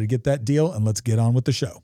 to get that deal, and let's get on with the show.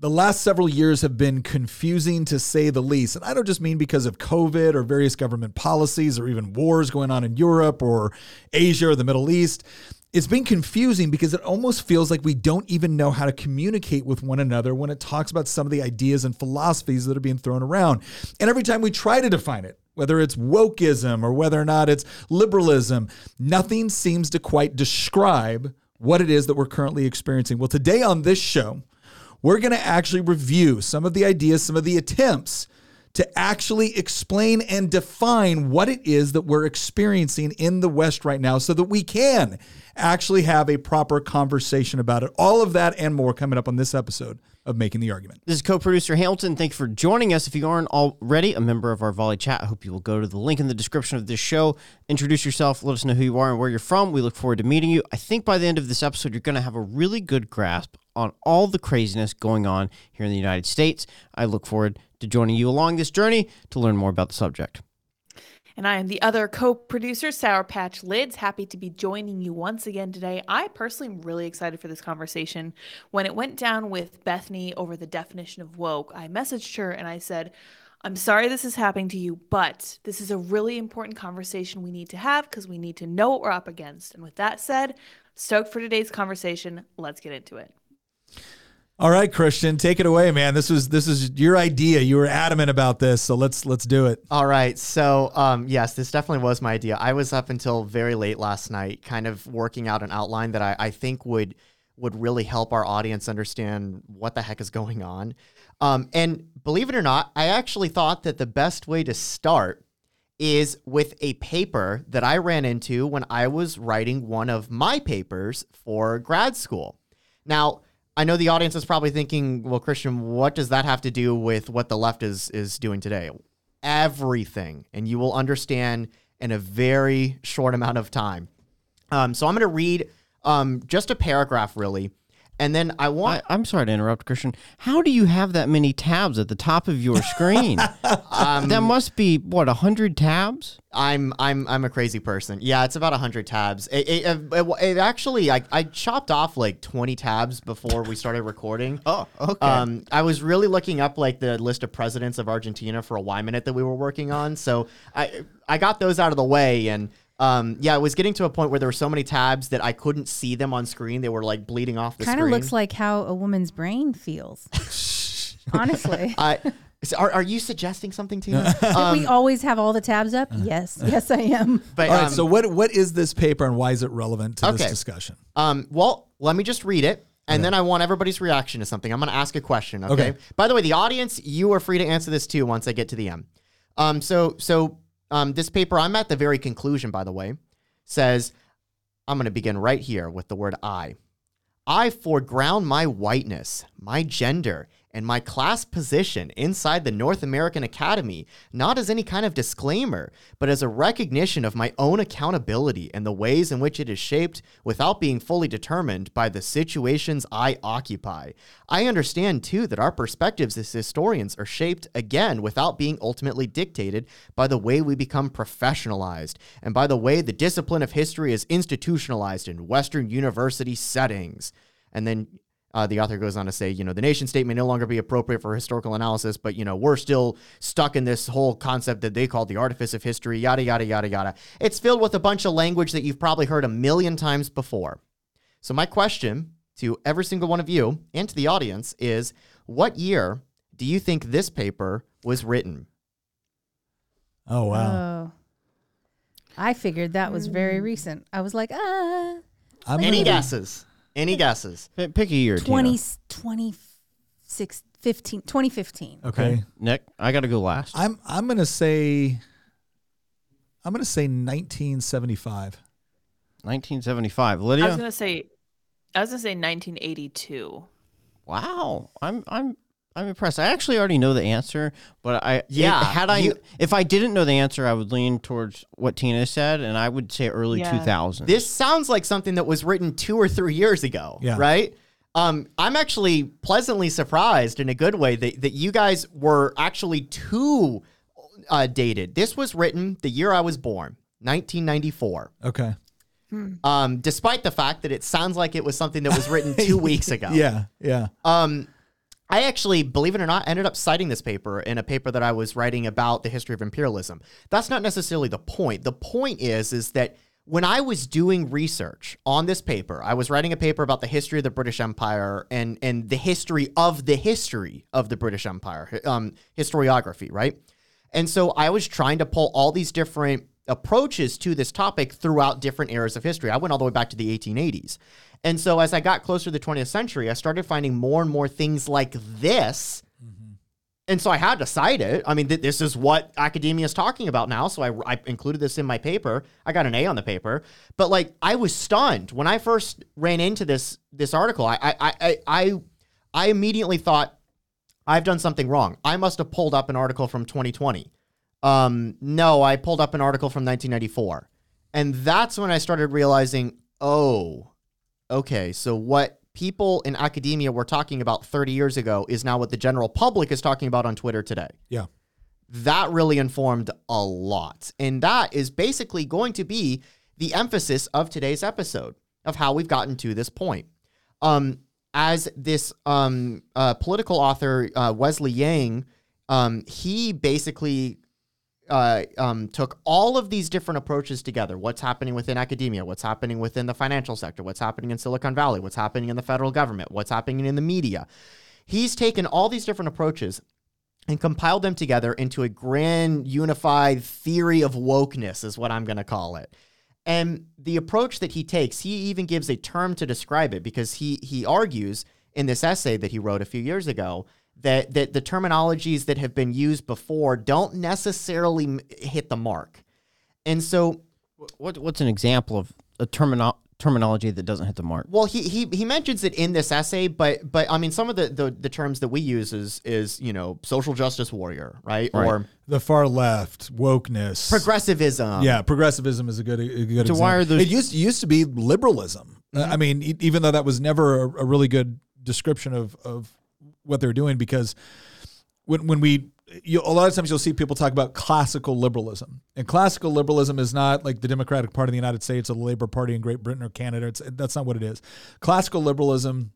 The last several years have been confusing to say the least. And I don't just mean because of COVID or various government policies or even wars going on in Europe or Asia or the Middle East. It's been confusing because it almost feels like we don't even know how to communicate with one another when it talks about some of the ideas and philosophies that are being thrown around. And every time we try to define it, whether it's wokeism or whether or not it's liberalism, nothing seems to quite describe what it is that we're currently experiencing. Well, today on this show, we're going to actually review some of the ideas, some of the attempts to actually explain and define what it is that we're experiencing in the West right now so that we can actually have a proper conversation about it. All of that and more coming up on this episode of Making the Argument. This is co producer Hamilton. Thank you for joining us. If you aren't already a member of our Volley chat, I hope you will go to the link in the description of this show, introduce yourself, let us know who you are and where you're from. We look forward to meeting you. I think by the end of this episode, you're going to have a really good grasp on all the craziness going on here in the United States. I look forward to joining you along this journey to learn more about the subject. And I am the other co producer, Sour Patch Lids. Happy to be joining you once again today. I personally am really excited for this conversation. When it went down with Bethany over the definition of woke, I messaged her and I said, I'm sorry this is happening to you, but this is a really important conversation we need to have because we need to know what we're up against. And with that said, stoked for today's conversation. Let's get into it. All right, Christian, take it away, man. This was this is your idea. You were adamant about this, so let's let's do it. All right. So, um, yes, this definitely was my idea. I was up until very late last night, kind of working out an outline that I, I think would would really help our audience understand what the heck is going on. Um, and believe it or not, I actually thought that the best way to start is with a paper that I ran into when I was writing one of my papers for grad school. Now I know the audience is probably thinking, well, Christian, what does that have to do with what the left is is doing today? Everything, and you will understand in a very short amount of time. Um, so I'm going to read um, just a paragraph, really, and then I want. I, am sorry to interrupt, Christian. How do you have that many tabs at the top of your screen? um, that must be what hundred tabs. I'm I'm I'm a crazy person. Yeah, it's about hundred tabs. It, it, it, it, actually I, I chopped off like twenty tabs before we started recording. oh, okay. Um, I was really looking up like the list of presidents of Argentina for a Y minute that we were working on. So I I got those out of the way and um, yeah, it was getting to a point where there were so many tabs that I couldn't see them on screen. They were like bleeding off the Kinda screen. Kind of looks like how a woman's brain feels. Honestly. I, are, are you suggesting something, Tina? um, we always have all the tabs up? Yes. Yes, I am. But, all right, um, so what what is this paper and why is it relevant to okay. this discussion? Um, well, let me just read it. And okay. then I want everybody's reaction to something. I'm going to ask a question. Okay? okay? By the way, the audience, you are free to answer this too once I get to the end. Um, so so um, this paper, I'm at the very conclusion, by the way, says, I'm going to begin right here with the word I. I foreground my whiteness, my gender, and my class position inside the North American Academy, not as any kind of disclaimer, but as a recognition of my own accountability and the ways in which it is shaped without being fully determined by the situations I occupy. I understand, too, that our perspectives as historians are shaped, again, without being ultimately dictated by the way we become professionalized and by the way the discipline of history is institutionalized in Western university settings. And then uh, the author goes on to say, you know, the nation state may no longer be appropriate for historical analysis, but, you know, we're still stuck in this whole concept that they call the artifice of history, yada, yada, yada, yada. It's filled with a bunch of language that you've probably heard a million times before. So my question to every single one of you and to the audience is what year do you think this paper was written? Oh wow. Oh. I figured that was very recent. I was like, ah, I'm Any gonna- guesses? Any guesses? P- Pick a year. 20, Tina. 26, 15, 2015. Okay. Nick, I got to go last. I'm I'm gonna say I'm gonna say 1975. 1975. I was Lydia. gonna say, I was gonna say 1982. Wow, I'm I'm I'm impressed. I actually already know the answer, but I Yeah, had I you- if I didn't know the answer, I would lean towards what Tina said, and I would say early Yeah. 2000. This sounds like something that was written two or three years ago, Yeah. right? Um, I'm actually pleasantly surprised in a good way that, that you guys were actually too uh, dated. This was written the year I was born, 1994. Okay. Um, despite the fact that it sounds like it was something that was written two weeks ago. Yeah. Yeah. Um, I actually, believe it or not, ended up citing this paper in a paper that I was writing about the history of imperialism. That's not necessarily the point. The point is, is that when I was doing research on this paper, I was writing a paper about the history of the British Empire and and the history of the history of the British Empire, um, historiography, right? And so I was trying to pull all these different approaches to this topic throughout different eras of history. I went all the way back to the 1880s. And so as I got closer to the 20th century, I started finding more and more things like this. Mm-hmm. And so I had to cite it. I mean, th- this is what academia is talking about now. So I, I included this in my paper. I got an A on the paper. But like, I was stunned when I first ran into this this article. I I I I, I immediately thought, I've done something wrong. I must have pulled up an article from 2020. Um, no, I pulled up an article from 1994. And that's when I started realizing, oh, okay, so what people in academia were talking about 30 years ago is now what the general public is talking about on Twitter today. Yeah. That really informed a lot. And that is basically going to be the emphasis of today's episode of how we've gotten to this point. Um, as this um, uh, political author, uh, Wesley Yang, um, he basically uh, um, took all of these different approaches together. What's happening within academia? What's happening within the financial sector? What's happening in Silicon Valley? What's happening in the federal government? What's happening in the media? He's taken all these different approaches and compiled them together into a grand unified theory of wokeness, is what I'm going to call it. And the approach that he takes, he even gives a term to describe it because he he argues in this essay that he wrote a few years ago that that the terminologies that have been used before don't necessarily hit the mark. And so what what's an example of a termino- terminology that doesn't hit the mark? Well, he he he mentions it in this essay, but but I mean, some of the the, the terms that we use is is you know social justice warrior, right, Right. or The far left, wokeness. progressivism. yeah, progressivism is a good a good So example. why are those- It used used to be liberalism. Uh, I mean, e- even though that was never a, a really good description of of what they're doing, because when when we you, a lot of times you'll see people talk about classical liberalism, and classical liberalism is not like the Democratic Party in the United States or the Labor Party in Great Britain or Canada. It's that's not what it is. Classical liberalism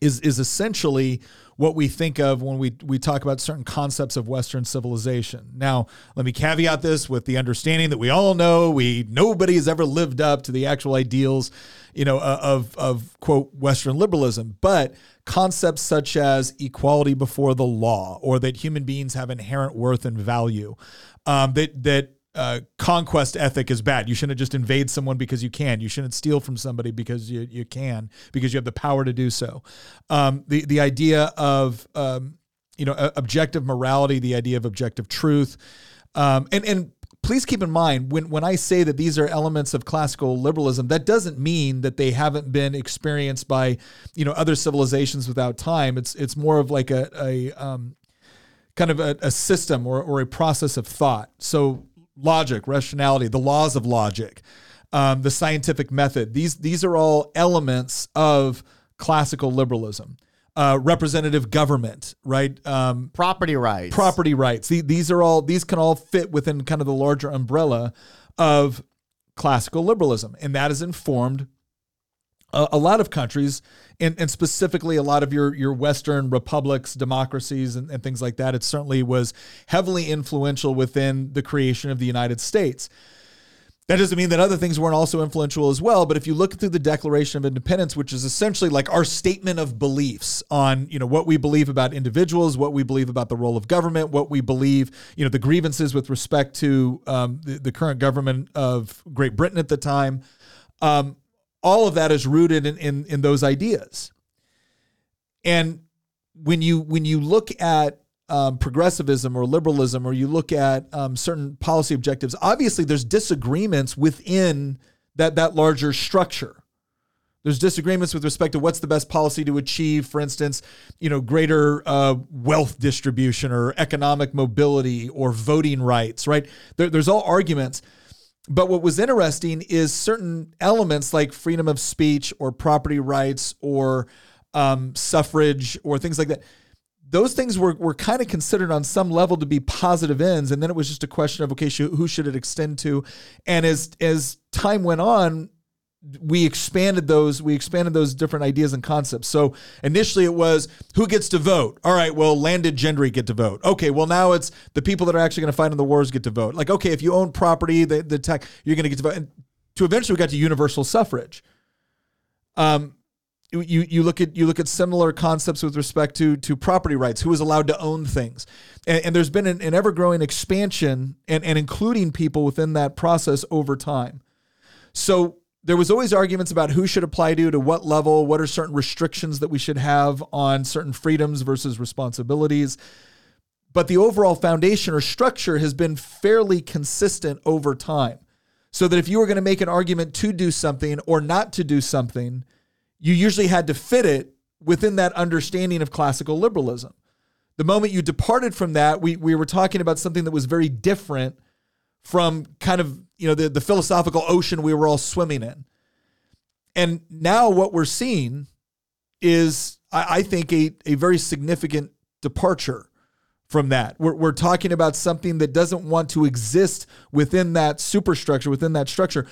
is is essentially what we think of when we we talk about certain concepts of Western civilization. Now, let me caveat this with the understanding that we all know we nobody has ever lived up to the actual ideals, you know, uh, of of quote Western liberalism, but concepts such as equality before the law or that human beings have inherent worth and value, um, that that uh, conquest ethic is bad. You shouldn't just invade someone because you can. You shouldn't steal from somebody because you, you can, because you have the power to do so. Um, the the idea of um, you know objective morality, the idea of objective truth, um, and and please keep in mind when when I say that these are elements of classical liberalism, that doesn't mean that they haven't been experienced by you know other civilizations without time. It's it's more of like a a um, kind of a, a system or, or a process of thought. So logic, rationality, the laws of logic, um, the scientific method. These these are all elements of classical liberalism. Uh, representative government, right? Um, property rights. property rights. The- These are all these can all fit within kind of the larger umbrella of classical liberalism, and that is informed a, a lot of countries, and, and specifically a lot of your your Western republics, democracies, and, and things like that. It certainly was heavily influential within the creation of the United States. That doesn't mean that other things weren't also influential as well. But if you look through the Declaration of Independence, which is essentially like our statement of beliefs on, you know, what we believe about individuals, what we believe about the role of government, what we believe, you know, the grievances with respect to um, the, the current government of Great Britain at the time, um, all of that is rooted in, in in those ideas. And when you when you look at um, progressivism or liberalism, or you look at um, certain policy objectives, obviously there's disagreements within that that larger structure. There's disagreements with respect to what's the best policy to achieve, for instance, you know, greater uh, wealth distribution or economic mobility or voting rights, right? There, there's all arguments. But what was interesting is certain elements like freedom of speech or property rights or um, suffrage or things like that those things were, were kind of considered on some level to be positive ends and then it was just a question of okay sh- who should it extend to? And as as time went on we expanded those we expanded those different ideas and concepts. So initially it was who gets to vote? All right well landed gentry get to vote. Okay well now it's the people that are actually going to fight in the wars get to vote. Like okay if you own property the, the tech you're going to get to vote. And to eventually we got to universal suffrage. Um you you look at you look at similar concepts with respect to to property rights who is allowed to own things. And, and there's been an, an ever-growing expansion and, and including people within that process over time. So there was always arguments about who should apply to to what level what are certain restrictions that we should have on certain freedoms versus responsibilities. But the overall foundation or structure has been fairly consistent over time. So that if you were going to make an argument to do something or not to do something you usually had to fit it within that understanding of classical liberalism. The moment you departed from that, we, we were talking about something that was very different from kind of, you know, the, the philosophical ocean we were all swimming in. And now what we're seeing is, I, I think, a, a very significant departure from that. We're, we're talking about something that doesn't want to exist within that superstructure, within that structure.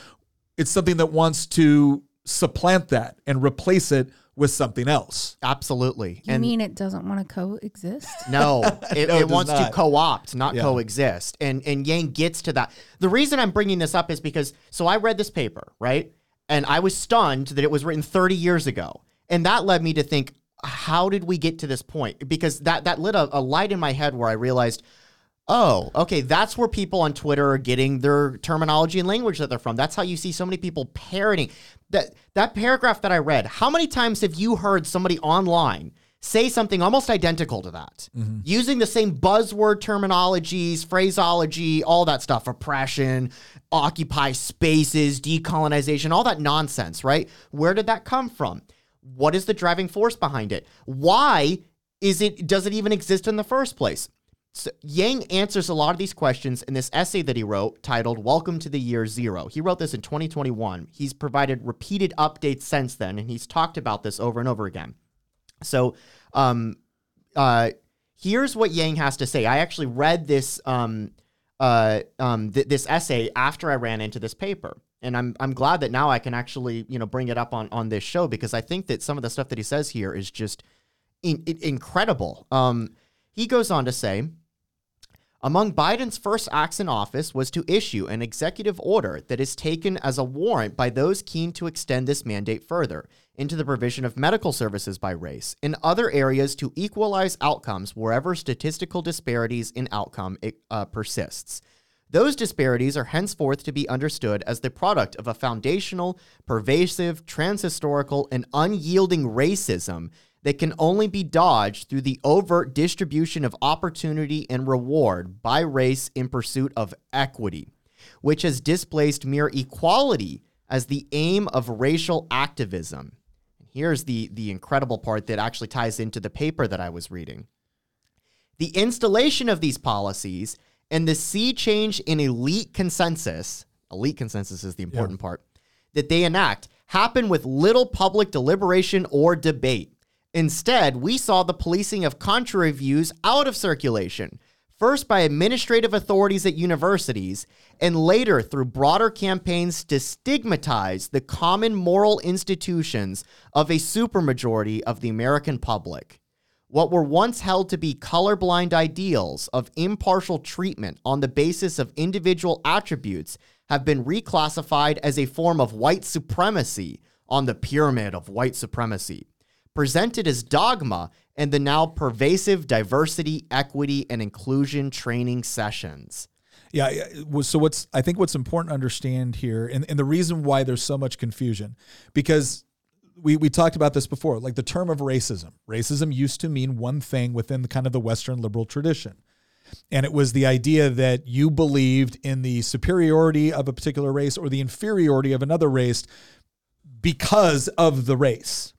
It's something that wants to supplant that and replace it with something else. Absolutely. You and mean it doesn't want to coexist? No, it, No, it it does wants to co-opt, not Yeah. coexist. And and Yang gets to that. The reason I'm bringing this up is because so I read this paper, right? And I was stunned that it was written 30 years ago. And that led me to think how did we get to this point? Because that that lit a, a light in my head where I realized Oh, okay. That's where people on Twitter are getting their terminology and language that they're from. That's how you see so many people parroting that that paragraph that I read. How many times have you heard somebody online say something almost identical to that, mm-hmm. using the same buzzword terminologies, phraseology, all that stuff, oppression, occupy spaces, decolonization, all that nonsense, right? Where did that come from? What is the driving force behind it? Why is it does it even exist in the first place? So Yang answers a lot of these questions in this essay that he wrote titled Welcome to the Year Zero. He wrote this in 2021. He's provided repeated updates since then, and he's talked about this over and over again. So, um, uh, here's what Yang has to say. I actually read this, um, uh, um, th- this essay after I ran into this paper, and I'm I'm glad that now I can actually you know bring it up on on this show because I think that some of the stuff that he says here is just in, in- incredible. Um, he goes on to say. Among Biden's first acts in office was to issue an executive order that is taken as a warrant by those keen to extend this mandate further into the provision of medical services by race in other areas to equalize outcomes wherever statistical disparities in outcome uh, persists. Those disparities are henceforth to be understood as the product of a foundational, pervasive, transhistorical, and unyielding racism that can only be dodged through the overt distribution of opportunity and reward by race in pursuit of equity, which has displaced mere equality as the aim of racial activism. Here's the, the incredible part that actually ties into the paper that I was reading. The installation of these policies and the sea change in elite consensus, elite consensus is the important part, that they enact happen with little public deliberation or debate. Instead, we saw the policing of contrary views out of circulation, first by administrative authorities at universities, and later through broader campaigns to stigmatize the common moral institutions of a supermajority of the American public. What were once held to be colorblind ideals of impartial treatment on the basis of individual attributes have been reclassified as a form of white supremacy on the pyramid of white supremacy, presented as dogma in the now pervasive diversity, equity, and inclusion training sessions. Yeah. So what's I think what's important to understand here, and, and the reason why there's so much confusion, because we we talked about this before, like the term of racism. Racism used to mean one thing within the kind of the Western liberal tradition. And it was the idea that you believed in the superiority of a particular race or the inferiority of another race because of the race.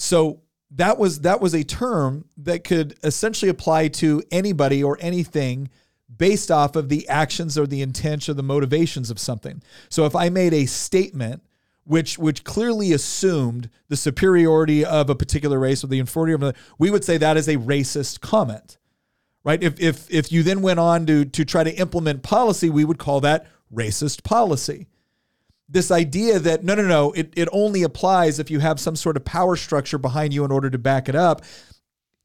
So that was that was a term that could essentially apply to anybody or anything based off of the actions or the intent or the motivations of something. So if I made a statement which which clearly assumed the superiority of a particular race or the inferiority of another, we would say that is a racist comment. Right? If if if you then went on to to try to implement policy, we would call that racist policy this idea that no, no, no, it, it only applies if you have some sort of power structure behind you in order to back it up.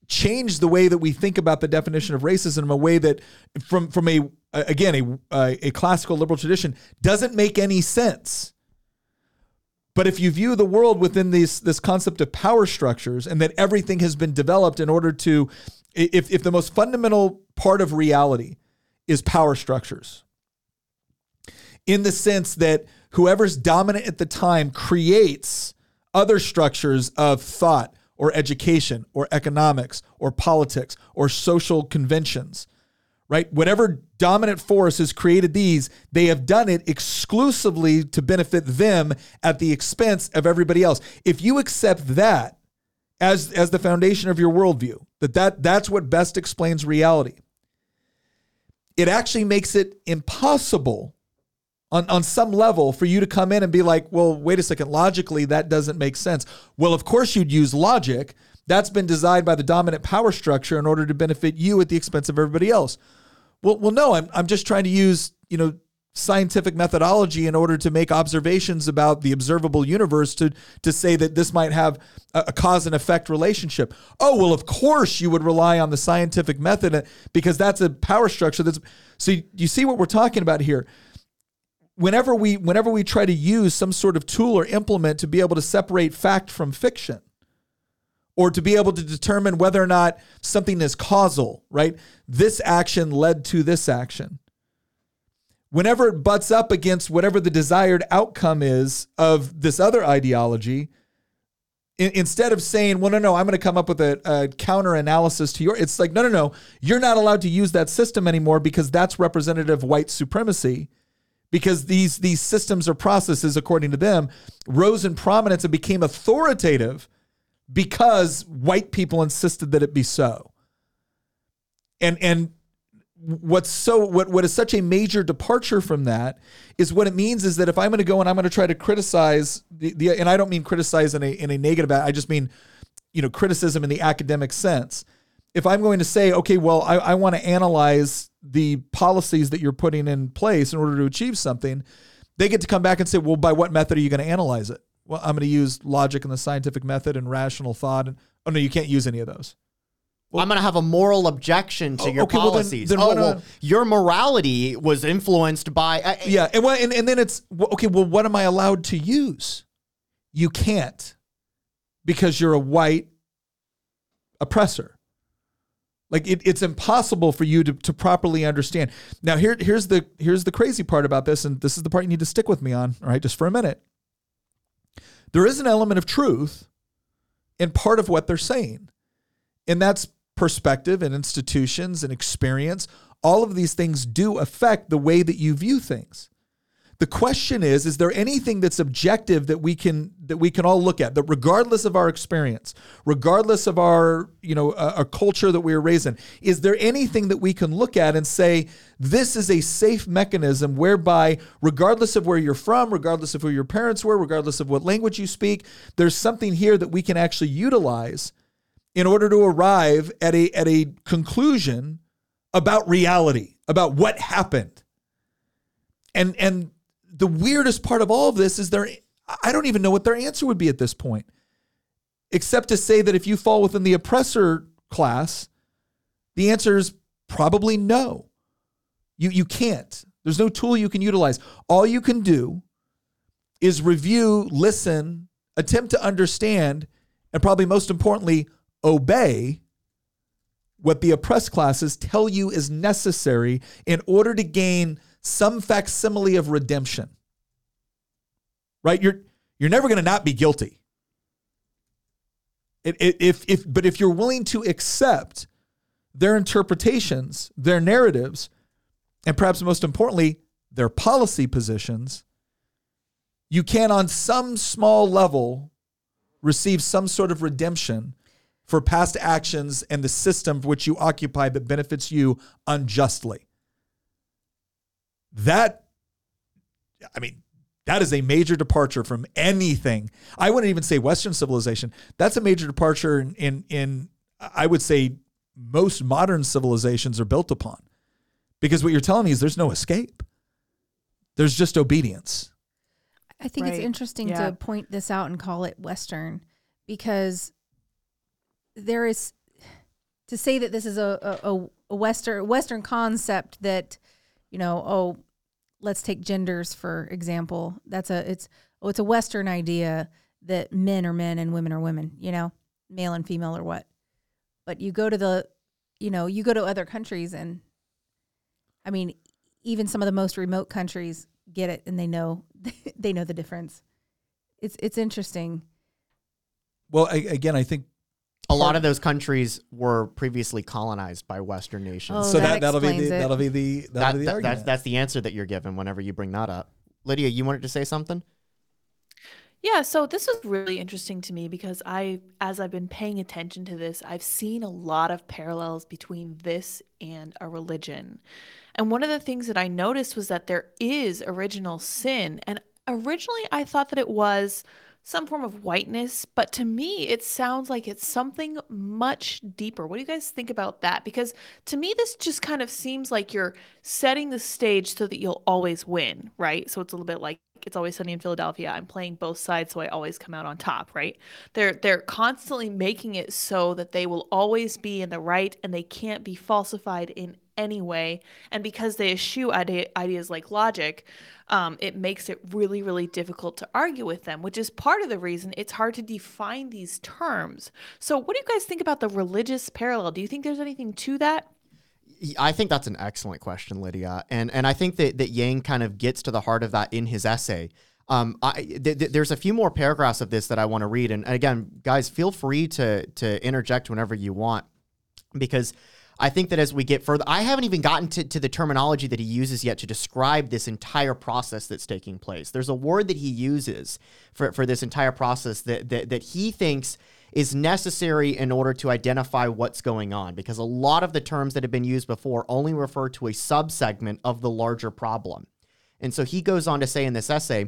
Change the way that we think about the definition of racism a way that, from from a again a a classical liberal tradition, doesn't make any sense. But if you view the world within this this concept of power structures and that everything has been developed in order to, if if the most fundamental part of reality is power structures, in the sense that whoever's dominant at the time creates other structures of thought or education or economics or politics or social conventions, right? Whatever dominant force has created these, they have done it exclusively to benefit them at the expense of everybody else. If you accept that as, as the foundation of your worldview, that, that that's what best explains reality, it actually makes it impossible on, on some level for you to come in and be like, well, wait a second, logically, that doesn't make sense. Well, of course, you'd use logic. That's been designed by the dominant power structure in order to benefit you at the expense of everybody else. Well, well, no, I'm, I'm just trying to use, you know, scientific methodology in order to make observations about the observable universe to to say that this might have a, a, cause and effect relationship. Oh, well, of course you would rely on the scientific method uh, because that's a power structure that's so you, you see what we're talking about here whenever we whenever we try to use some sort of tool or implement to be able to separate fact from fiction or to be able to determine whether or not something is causal, right? This action led to this action. Whenever it butts up against whatever the desired outcome is of this other ideology, in, instead of saying, well, no, no, I'm going to come up with a, a counter analysis to your, it's like, no, no, no, you're not allowed to use that system anymore because that's representative white supremacy because these these systems or processes, according to them, rose in prominence and became authoritative because white people insisted that it be so. And and what's so what what is such a major departure from that is what it means is that if I'm going to go and I'm going to try to criticize the, the and I don't mean criticize in a in a negative I just mean you know criticism in the academic sense. If I'm going to say, okay, well, I, I want to analyze the policies that you're putting in place in order to achieve something, they get to come back and say, well, by what method are you going to analyze it? Well, I'm going to use logic and the scientific method and rational thought. And, oh, no, you can't use any of those. Well, I'm going to have a moral objection to Oh, your okay, well, then- policies. then oh, uh, well, your morality was influenced by. Uh, Yeah, and, and and then it's okay. Well, what am I allowed to use? You can't because you're a white oppressor. Like it, it's impossible for you to, to properly understand. Now here here's the here's the crazy part about this, and this is the part you need to stick with me on. All right, just for a minute. There is an element of truth in part of what they're saying, and that's perspective and institutions and experience. All of these things do affect the way that you view things. The question is is there anything that's objective that we can that we can all look at that regardless of our experience, regardless of our, you know, a, culture that we are raised in, is there anything that we can look at and say this is a safe mechanism whereby regardless of where you're from, regardless of who your parents were, regardless of what language you speak, there's something here that we can actually utilize in order to arrive at a at a conclusion about reality, about what happened. And and the weirdest part of all of this is there I don't even know what their answer would be at this point. Except to say that if you fall within the oppressor class, the answer is probably no. You you can't. There's no tool you can utilize. All you can do is review, listen, attempt to understand, and probably most importantly, obey what the oppressed classes tell you is necessary in order to gain some facsimile of redemption. Right? You're you're never going to not be guilty. It, it, if if but if you're willing to accept their interpretations, their narratives, and perhaps most importantly, their policy positions, you can, on some small level, receive some sort of redemption for past actions and the system which you occupy that benefits you unjustly. That, I mean, that is a major departure from anything. I wouldn't even say Western civilization. That's a major departure in, in, in I would say, most modern civilizations are built upon. Because what you're telling me is there's no escape. There's just obedience. I think it's interesting Yeah. to point this out and call it Western because there is to say that this is a, a, a Western Western concept that, you know, oh, let's take genders for example. That's a it's oh, it's a Western idea that men are men and women are women, you know, male and female or what. But you go to the you know, you go to other countries and I mean, even some of the most remote countries get it and they know they know the difference. It's it's interesting. Well, I, again, I think A lot of those countries were previously colonized by Western nations. Oh, so that that, that'll be the, it. that'll be the that'll that, be the that- argument. that's, that's the answer that you're given whenever you bring that up. Lydia, you wanted to say something? Yeah, so this was really interesting to me because I, as I've been paying attention to this, I've seen a lot of parallels between this and a religion. And one of the things that I noticed was that there is original sin. And originally I thought that it was some form of whiteness, but to me it sounds like it's something much deeper. What do you guys think about that? Because to me this just kind of seems like you're setting the stage so that you'll always win, right? So it's a little bit like it's always sunny in Philadelphia. I'm playing both sides so I always come out on top, right? They're they're constantly making it so that they will always be in the right and they can't be falsified in any way. And because they eschew ide- ideas like logic, um, it makes it really, really difficult to argue with them, which is part of the reason it's hard to define these terms. So, what do you guys think about the religious parallel? Do you think there's anything to that? I think that's an excellent question, Lydia, and and I think that that Yang kind of gets to the heart of that in his essay. Um, I, th- th- there's a few more paragraphs of this that I want to read, and again, guys, feel free to to interject whenever you want, because I think that as we get further, I haven't even gotten to, to the terminology that he uses yet to describe this entire process that's taking place. There's a word that he uses for, for this entire process that, that that he thinks is necessary in order to identify what's going on because a lot of the terms that have been used before only refer to a subsegment of the larger problem. And so he goes on to say in this essay,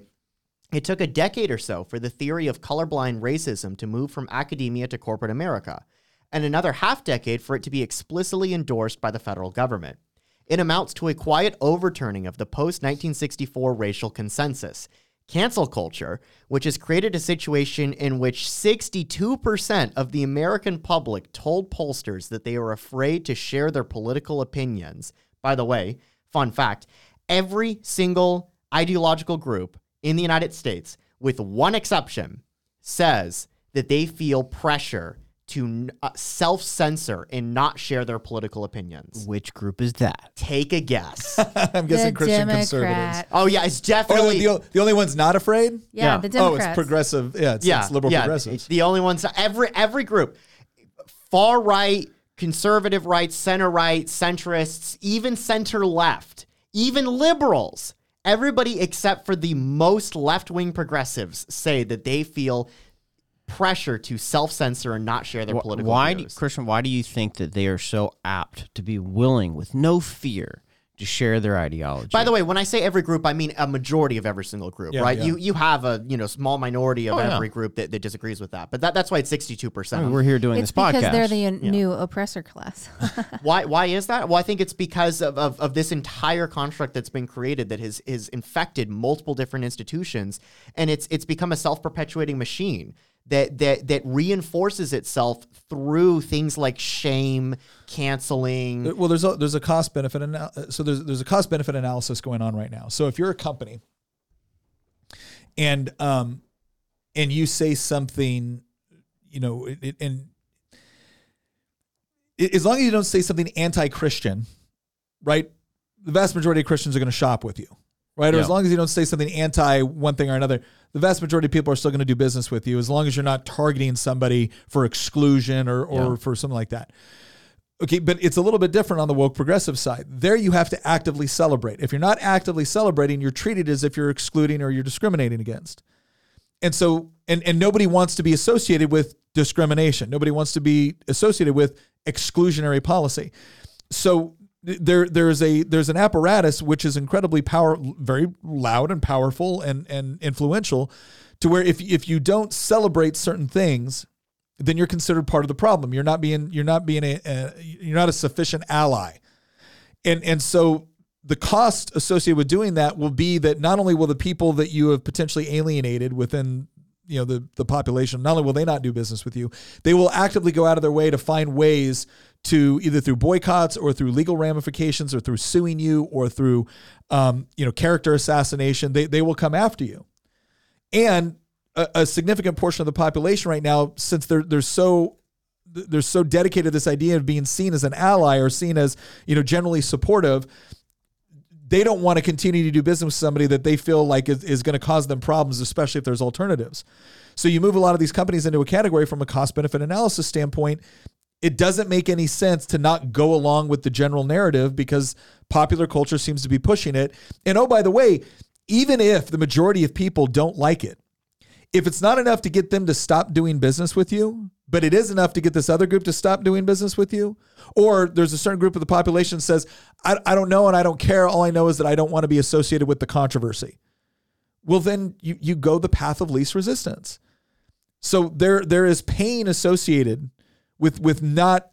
it took a decade or so for the theory of colorblind racism to move from academia to corporate America, and another half decade for it to be explicitly endorsed by the federal government. It amounts to a quiet overturning of the post 1964 racial consensus. Cancel culture, which has created a situation in which 62% of the American public told pollsters that they are afraid to share their political opinions. By the way, fun fact every single ideological group in the United States, with one exception, says that they feel pressure to uh, self censor and not share their political opinions. Which group is that? Take a guess. I'm guessing the Christian Democrat. conservatives. oh, yeah, it's Oh, definitely. the, the only one's not afraid? Yeah, Yeah. the Democrats. Oh, it's progressive. Yeah, it's, yeah, it's liberal yeah, progressives. The only ones, every, every group, far right, conservative right, center right, centrists, even center left, even liberals, everybody except for the most left wing progressives say that they feel pressure to self censor and not share their Wh- political why, do. Christian? Why do you think that they are so apt to be willing, with no fear, to share their ideology? By the way, when I say every group, I mean a majority of every single group, Yeah, right? yeah. You you have a you know small minority of Oh, yeah. every group that, that disagrees with that, but that, that's why it's sixty two percent. we're here doing it's this podcast. because they're the new oppressor class. Why why is that? Well, I think it's because of, of, of this entire construct that's been created that has has infected multiple different institutions and it's it's become a self-perpetuating machine. That that that reinforces itself through things like shame, canceling. Well, there's a there's a cost benefit anal- so there's there's a cost benefit analysis going on right now. So if you're a company and um and you say something, you know, and as long as you don't say something anti-Christian, right? The vast majority of Christians are going to shop with you, right? Or as long as you don't say something anti one thing or another, the vast majority of people are still going to do business with you as long as you're not targeting somebody for exclusion or or Yeah. for something like that. Okay, but it's a little bit different on the woke progressive side. There you have to actively celebrate. If you're not actively celebrating, you're treated as if you're excluding or you're discriminating against. And so and and nobody wants to be associated with discrimination. Nobody wants to be associated with exclusionary policy. So there there's a there's an apparatus which is incredibly power very loud and powerful and and influential to where if if you don't celebrate certain things then you're considered part of the problem. You're not being you're not being a, a you're not a sufficient ally. And and so the cost associated with doing that will be that not only will the people that you have potentially alienated within you know the the population not only will they not do business with you they will actively go out of their way to find ways to either through boycotts or through legal ramifications or through suing you or through um, you know character assassination they, they will come after you. And a, a significant portion of the population right now since they're they're so they're so dedicated to this idea of being seen as an ally or seen as you know generally supportive they don't want to continue to do business with somebody that they feel like is, is going to cause them problems especially if there's alternatives. So you move a lot of these companies into a category from a cost benefit analysis standpoint it doesn't make any sense to not go along with the general narrative because popular culture seems to be pushing it and oh by the way even if the majority of people don't like it if it's not enough to get them to stop doing business with you, but it is enough to get this other group to stop doing business with you, or there's a certain group of the population says, I, I don't know and I don't care. All I know is that I don't want to be associated with the controversy. Well, then you, you go the path of least resistance. So there there is pain associated with with not,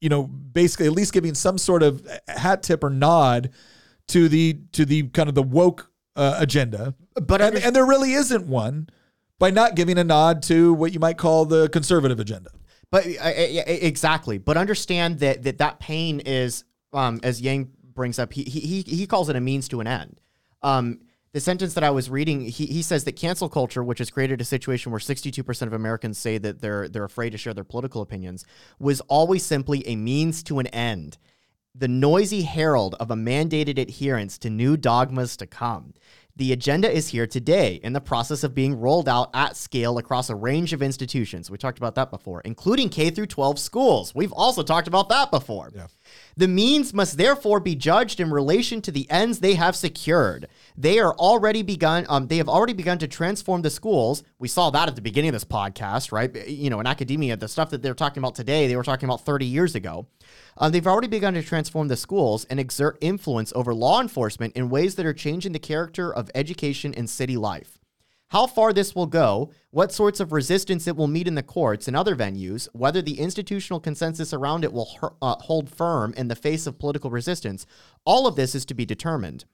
you know, basically at least giving some sort of hat tip or nod to the to the kind of the woke uh, agenda. But and, and there really isn't one by not giving a nod to what you might call the conservative agenda. But uh, uh, yeah, exactly. But understand that that that pain is, um, as Yang brings up, he he he he calls it a means to an end. Um, the sentence that I was reading, he, he says that cancel culture, which has created a situation where 62% of Americans say that they're they're afraid to share their political opinions, was always simply a means to an end. The noisy herald of a mandated adherence to new dogmas to come. The agenda is here today in the process of being rolled out at scale across a range of institutions. We talked about that before, including K through 12 schools. We've also talked about that before. The means must therefore be judged in relation to the ends they have secured. They are already begun. Um, they have already begun to transform the schools. We saw that at the beginning of this podcast, right? You know, in academia, the stuff that they're talking about today, they were talking about 30 years ago. Uh, they've already begun to transform the schools and exert influence over law enforcement in ways that are changing the character of education and city life. How far this will go, what sorts of resistance it will meet in the courts and other venues, whether the institutional consensus around it will her- uh, hold firm in the face of political resistance, all of this is to be determined.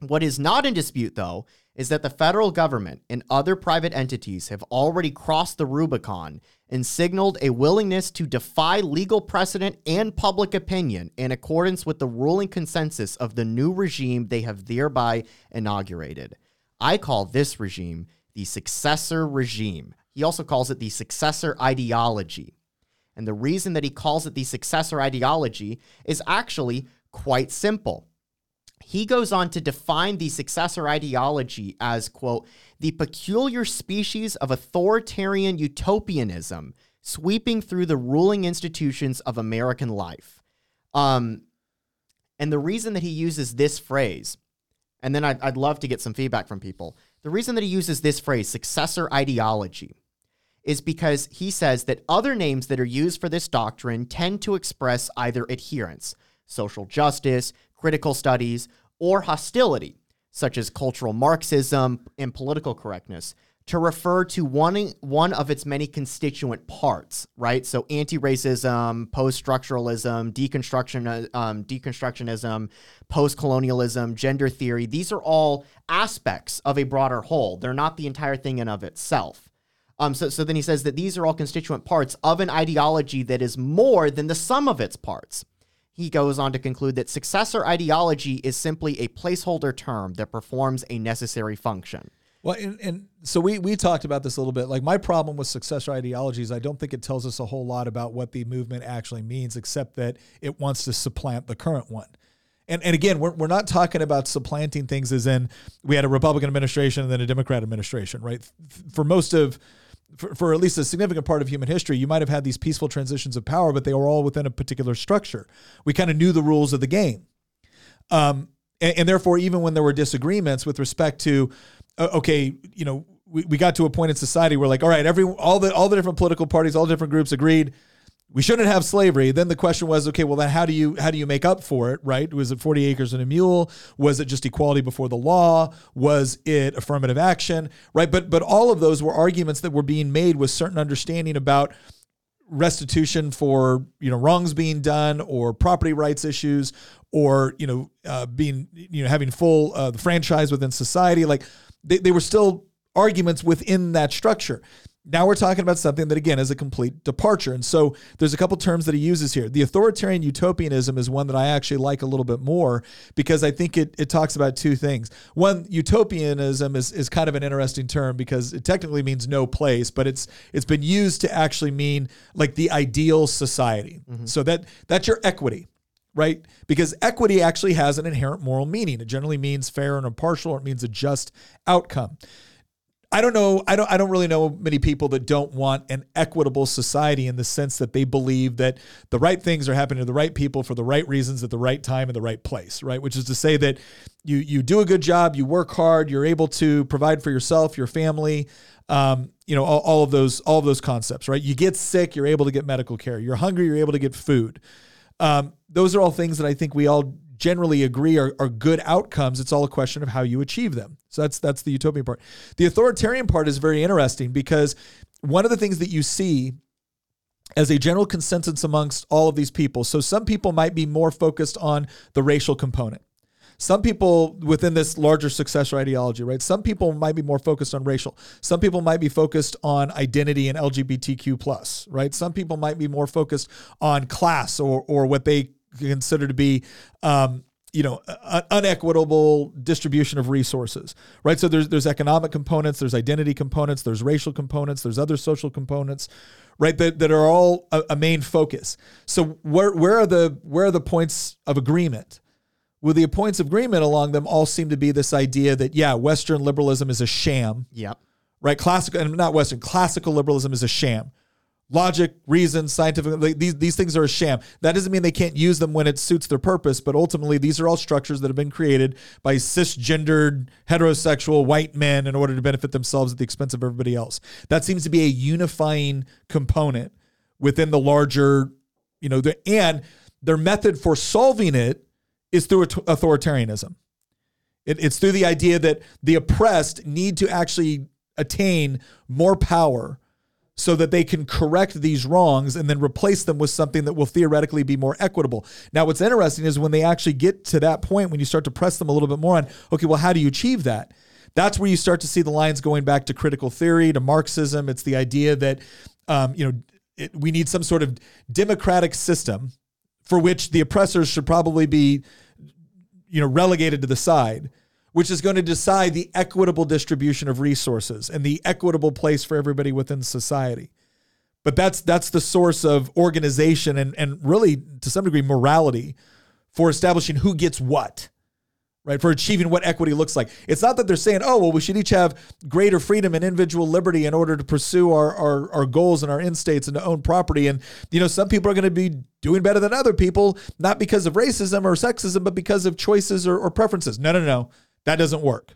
What is not in dispute, though, is that the federal government and other private entities have already crossed the Rubicon and signaled a willingness to defy legal precedent and public opinion in accordance with the ruling consensus of the new regime they have thereby inaugurated. I call this regime the successor regime. He also calls it the successor ideology. And the reason that he calls it the successor ideology is actually quite simple. He goes on to define the successor ideology as, quote, the peculiar species of authoritarian utopianism sweeping through the ruling institutions of American life. Um, and the reason that he uses this phrase, and then I'd, I'd love to get some feedback from people, the reason that he uses this phrase, successor ideology, is because he says that other names that are used for this doctrine tend to express either adherence, social justice, critical studies, or hostility, such as cultural Marxism and political correctness, to refer to one, one of its many constituent parts, right? So anti-racism, post-structuralism, deconstruction, um, deconstructionism, post-colonialism, gender theory, these are all aspects of a broader whole. They're not the entire thing in of itself. Um, so, so then he says that these are all constituent parts of an ideology that is more than the sum of its parts. He goes on to conclude that successor ideology is simply a placeholder term that performs a necessary function. Well, and, and so we we talked about this a little bit. Like my problem with successor ideologies, I don't think it tells us a whole lot about what the movement actually means, except that it wants to supplant the current one. And, and again, we're, we're not talking about supplanting things as in we had a Republican administration and then a Democrat administration, right? For most of, for, for at least a significant part of human history, you might have had these peaceful transitions of power, but they were all within a particular structure. We kind of knew the rules of the game. Um, and, and therefore, even when there were disagreements with respect to, okay, you know, we, we got to a point in society where like, all right, every all the all the different political parties, all different groups agreed we shouldn't have slavery. Then the question was, okay, well then how do you how do you make up for it, right? Was it 40 acres and a mule? Was it just equality before the law? Was it affirmative action, right? But but all of those were arguments that were being made with certain understanding about restitution for you know wrongs being done or property rights issues or you know uh, being you know having full uh, the franchise within society like they, they were still arguments within that structure now we're talking about something that again is a complete departure. And so there's a couple terms that he uses here. The authoritarian utopianism is one that I actually like a little bit more because I think it, it talks about two things. One, utopianism is, is kind of an interesting term because it technically means no place, but it's it's been used to actually mean like the ideal society. Mm-hmm. So that that's your equity right? Because equity actually has an inherent moral meaning. It generally means fair and impartial, or it means a just outcome. I don't know. I don't. I don't really know many people that don't want an equitable society in the sense that they believe that the right things are happening to the right people for the right reasons at the right time in the right place. Right, which is to say that you you do a good job, you work hard, you're able to provide for yourself, your family. Um, you know all, all of those all of those concepts. Right, you get sick, you're able to get medical care. You're hungry, you're able to get food. Um, those are all things that I think we all generally agree are, are good outcomes. It's all a question of how you achieve them. So that's that's the utopian part. The authoritarian part is very interesting because one of the things that you see as a general consensus amongst all of these people. So some people might be more focused on the racial component. Some people within this larger successor ideology, right? Some people might be more focused on racial. Some people might be focused on identity and LGBTQ plus, right? Some people might be more focused on class or or what they consider to be um, you know an unequitable distribution of resources right? So there's there's economic components there's identity components there's racial components there's other social components right that, that are all a, a main focus. So where where are the where are the points of agreement? Well the points of agreement along them all seem to be this idea that yeah western liberalism is a sham. Yep. Right? Classical and not western classical liberalism is a sham logic, reason, scientific. Like these these things are a sham. That doesn't mean they can't use them when it suits their purpose, but ultimately these are all structures that have been created by cisgendered, heterosexual white men in order to benefit themselves at the expense of everybody else. That seems to be a unifying component within the larger, you know, the, and their method for solving it is through authoritarianism. It, it's through the idea that the oppressed need to actually attain more power so that they can correct these wrongs and then replace them with something that will theoretically be more equitable. Now, what's interesting is when they actually get to that point, when you start to press them a little bit more on, okay, well, how do you achieve that? That's where you start to see the lines going back to critical theory, to Marxism. It's the idea that, um, you know, it, we need some sort of democratic system for which the oppressors should probably be, you know, relegated to the side which is going to decide the equitable distribution of resources and the equitable place for everybody within society. But that's that's the source of organization and and really to some degree morality for establishing who gets what. Right, for achieving what equity looks like. It's not that they're saying, oh, well, we should each have greater freedom and individual liberty in order to pursue our, our, our goals and our end states and to own property. And, you know, some people are going to be doing better than other people, not because of racism or sexism, but because of choices or, or preferences. No, no, no. That doesn't work.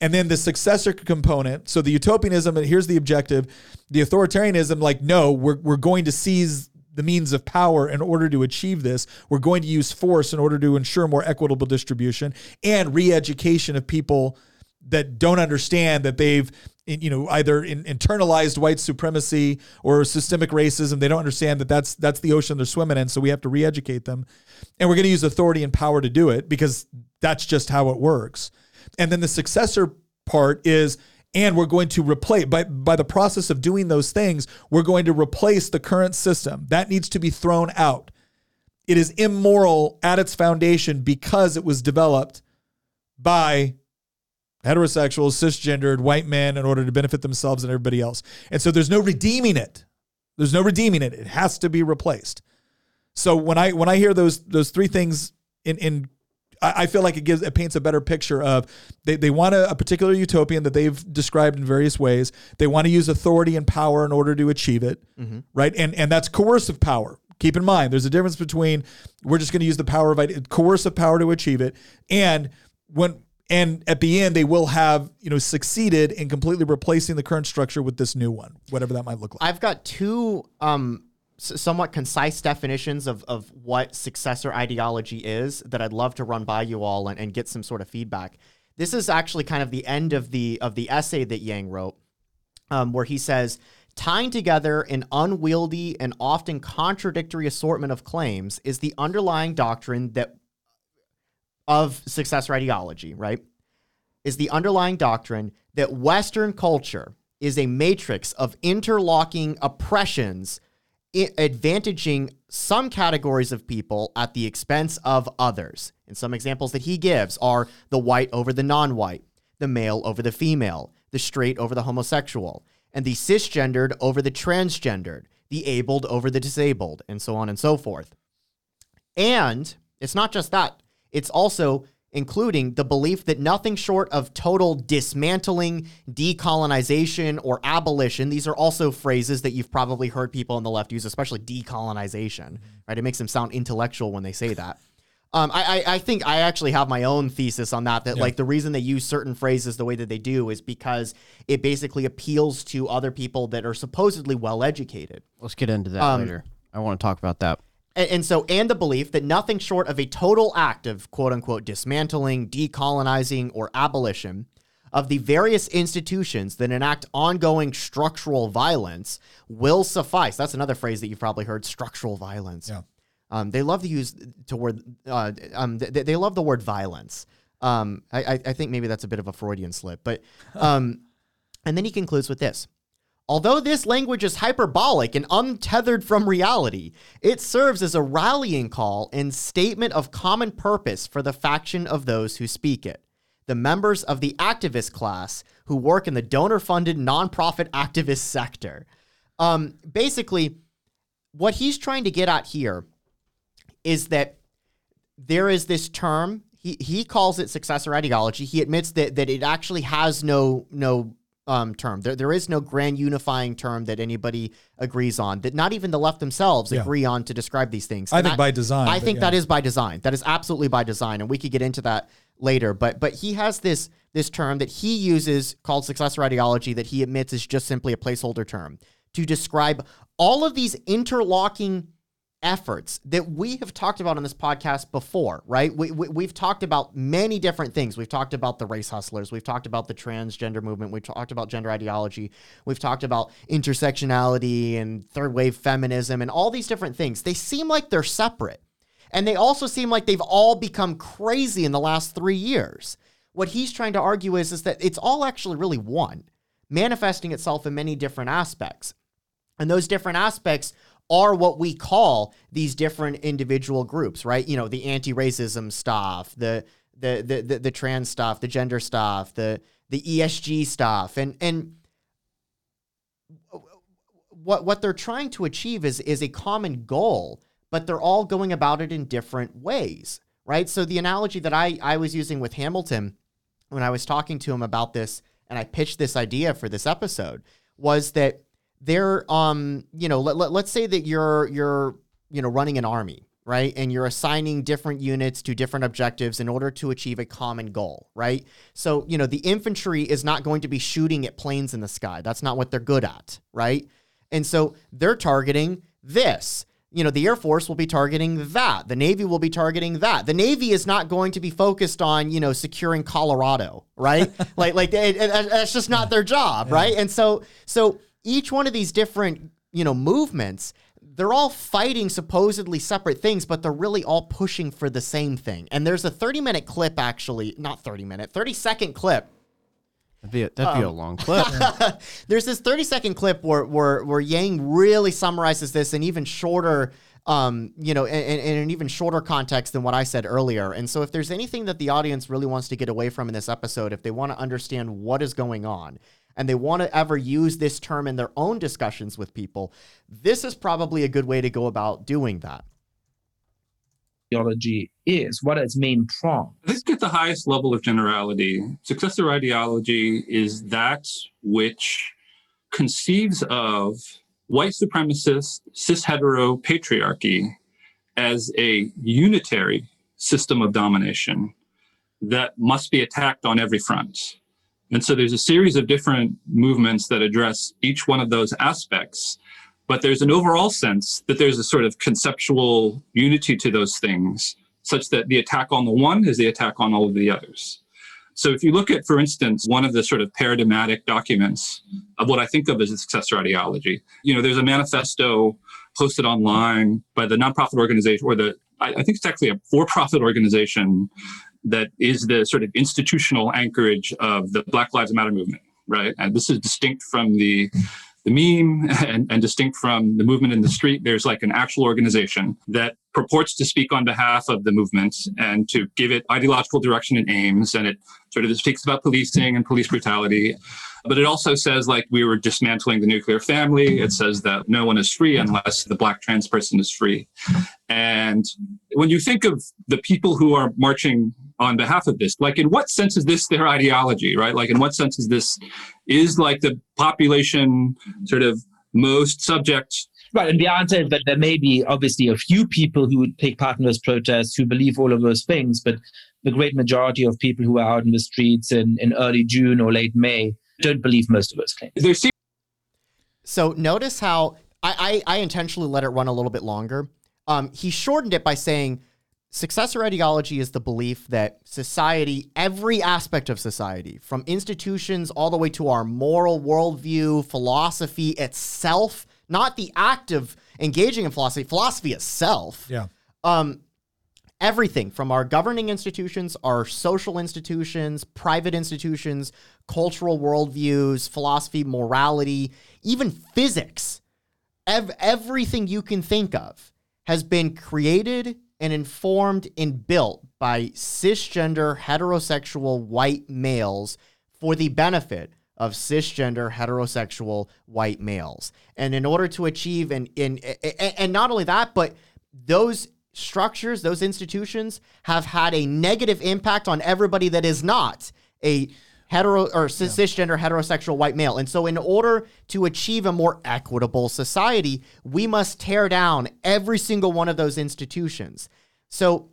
And then the successor component. So the utopianism, and here's the objective the authoritarianism, like, no, we're, we're going to seize the means of power in order to achieve this. We're going to use force in order to ensure more equitable distribution and re education of people that don't understand that they've you know either in, internalized white supremacy or systemic racism they don't understand that that's that's the ocean they're swimming in so we have to re-educate them and we're going to use authority and power to do it because that's just how it works. And then the successor part is and we're going to replace by by the process of doing those things we're going to replace the current system. That needs to be thrown out. It is immoral at its foundation because it was developed by heterosexual cisgendered white men in order to benefit themselves and everybody else. And so there's no redeeming it. There's no redeeming it. It has to be replaced. So when i when i hear those those three things in in I feel like it gives it paints a better picture of they, they want a, a particular utopian that they've described in various ways. They want to use authority and power in order to achieve it, mm-hmm. right? And and that's coercive power. Keep in mind, there's a difference between we're just going to use the power of coercive power to achieve it, and when and at the end they will have you know succeeded in completely replacing the current structure with this new one, whatever that might look like. I've got two um somewhat concise definitions of, of what successor ideology is that I'd love to run by you all and, and get some sort of feedback. This is actually kind of the end of the of the essay that Yang wrote, um, where he says tying together an unwieldy and often contradictory assortment of claims is the underlying doctrine that of successor ideology, right? Is the underlying doctrine that Western culture is a matrix of interlocking oppressions advantaging some categories of people at the expense of others. And some examples that he gives are the white over the non white, the male over the female, the straight over the homosexual, and the cisgendered over the transgendered, the abled over the disabled, and so on and so forth. And it's not just that, it's also including the belief that nothing short of total dismantling, decolonization, or abolition, these are also phrases that you've probably heard people on the left use, especially decolonization, right? It makes them sound intellectual when they say that. Um, I, I, I think I actually have my own thesis on that. That yeah. like the reason they use certain phrases the way that they do is because it basically appeals to other people that are supposedly well educated. Let's get into that um, later. I want to talk about that. And, so, and the belief that nothing short of a total act of quote unquote dismantling, decolonizing, or abolition of the various institutions that enact ongoing structural violence will suffice. That's another phrase that you've probably heard structural violence. Yeah. Um, they love to use to word. Uh, um, they, they, love the word violence. Um, I, I think maybe that's a bit of a Freudian slip, but um, and then he concludes with this: Although this language is hyperbolic and untethered from reality, it serves as a rallying call and statement of common purpose for the faction of those who speak it. The members of the activist class who work in the donor funded nonprofit activist sector. Um, basically, what he's trying to get at here is that there is this term. He, he calls it successor ideology. He admits that, that it actually has no no um, term. There, there is no grand unifying term that anybody agrees on. That not even the left themselves yeah. agree on to describe these things. I and think by design. I think yeah. that is by design. That is absolutely by design, and we could get into that later. But but he has this this term that he uses called successor ideology that he admits is just simply a placeholder term to describe all of these interlocking efforts that we have talked about on this podcast before, right? We, we, have talked about many different things. We've talked about the race hustlers. We've talked about the transgender movement. We've talked about gender ideology. We've talked about intersectionality and third wave feminism and all these different things. They seem like they're separate. And they also seem like they've all become crazy in the last three years. What he's trying to argue is, is that it's all actually really one, manifesting itself in many different aspects. And those different aspects are what we call these different individual groups, right? You know, the anti-racism stuff, the the the the, the trans stuff, the gender stuff, the the ESG stuff, and and what what they're trying to achieve is is a common goal, but they're all going about it in different ways, right? So the analogy that I I was using with Hamilton when I was talking to him about this and I pitched this idea for this episode was that they're um you know let, let, let's say that you're you're you know running an army right? And you're assigning different units to different objectives in order to achieve a common goal right? So you know the infantry is not going to be shooting at planes in the sky. That's not what they're good at right? And so they're targeting this. You know the air force will be targeting that. The navy will be targeting that. The navy is not going to be focused on you know securing colorado right? Like like it, it, that's just not their job yeah. right? And so so each one of these different, you know, movements, they're all fighting supposedly separate things, but they're really all pushing for the same thing. And there's a 30 minute clip, actually, not 30 minute, 30 second clip That'd be a, that'd be a long clip. There's this 30 second clip where where where Yang really summarizes this in even shorter um, you know, in, in an even shorter context than what I said earlier. And so if there's anything that the audience really wants to get away from in this episode, if they want to understand what is going on, and they want to ever use this term in their own discussions with people, this is probably a good way to go about doing that. Ideology is what its main prongs? I think at the highest level of generality, successor ideology is that which conceives of white supremacist cis hetero patriarchy as a unitary system of domination that must be attacked on every front. And so there's a series of different movements that address each one of those aspects. But there's an overall sense that there's a sort of conceptual unity to those things, such that the attack on the one is the attack on all of the others. So if you look at, for instance, one of the sort of paradigmatic documents of what I think of as a successor ideology, you know, there's a manifesto posted online by the nonprofit organization or the I, think it's actually a for-profit organization that is the sort of institutional anchorage of the Black Lives Matter movement, right? And this is distinct from the the meme and, and, distinct from the movement in the street. There's like an actual organization that purports to speak on behalf of the movement and to give it ideological direction and aims. And it sort of speaks about policing and police brutality. But it also says like we were dismantling the nuclear family. It says that no one is free unless the black trans person is free. And when you think of the people who are marching on behalf of this. Like, in what sense is this their ideology, right? Like, in what sense is this is like the population sort of most subject? Right, and the answer is that there may be obviously a few people who would take part in those protests who believe all of those things, but the great majority of people who are out in the streets in, in early June or late May don't believe most of those claims. So notice how I, I, I intentionally let it run a little bit longer. Um, he shortened it by saying Successor ideology is the belief that society, every aspect of society, from institutions all the way to our moral worldview, philosophy itself, not the act of engaging in philosophy, philosophy itself. Yeah. Um, everything from our governing institutions, our social institutions, private institutions, cultural worldviews, philosophy, morality, even physics, ev- everything you can think of has been created and informed and built by cisgender heterosexual white males for the benefit of cisgender heterosexual white males. And in order to achieve and in and not only that, but those structures, those institutions have had a negative impact on everybody that is not a hetero or cisgender heterosexual white male. And so in order to achieve a more equitable society, we must tear down every single one of those institutions. So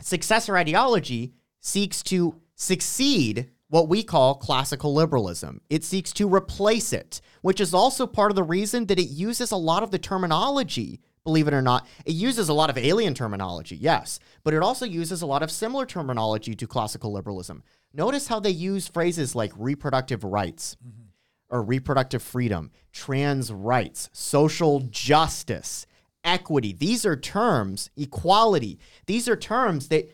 successor ideology seeks to succeed what we call classical liberalism. It seeks to replace it, which is also part of the reason that it uses a lot of the terminology believe it or not. It uses a lot of alien terminology, yes, but it also uses a lot of similar terminology to classical liberalism. Notice how they use phrases like reproductive rights mm-hmm. or reproductive freedom, trans rights, social justice, equity. These are terms, equality. These are terms that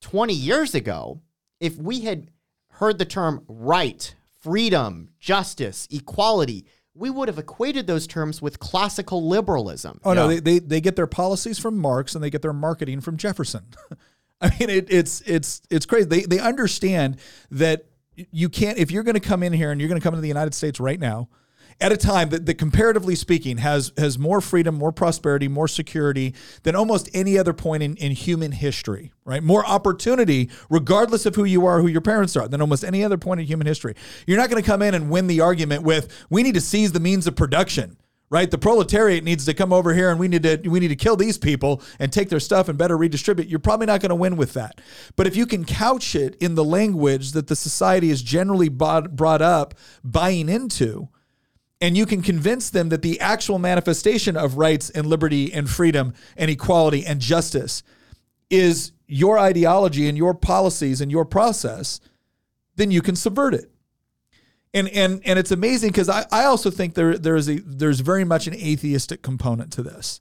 20 years ago, if we had heard the term right, freedom, justice, equality, we would have equated those terms with classical liberalism. Oh, yeah. no, they, they, they get their policies from Marx and they get their marketing from Jefferson. I mean, it, it's it's it's crazy. They they understand that you can't if you're going to come in here and you're going to come into the United States right now at a time that, that comparatively speaking has has more freedom, more prosperity, more security than almost any other point in, in human history, right? More opportunity, regardless of who you are, who your parents are, than almost any other point in human history. You're not going to come in and win the argument with we need to seize the means of production right? The proletariat needs to come over here and we need to we need to kill these people and take their stuff and better redistribute. You're probably not going to win with that. But if you can couch it in the language that the society is generally bought, brought up buying into, and you can convince them that the actual manifestation of rights and liberty and freedom and equality and justice is your ideology and your policies and your process, then you can subvert it and and and it's amazing because I, I also think there there is a there's very much an atheistic component to this.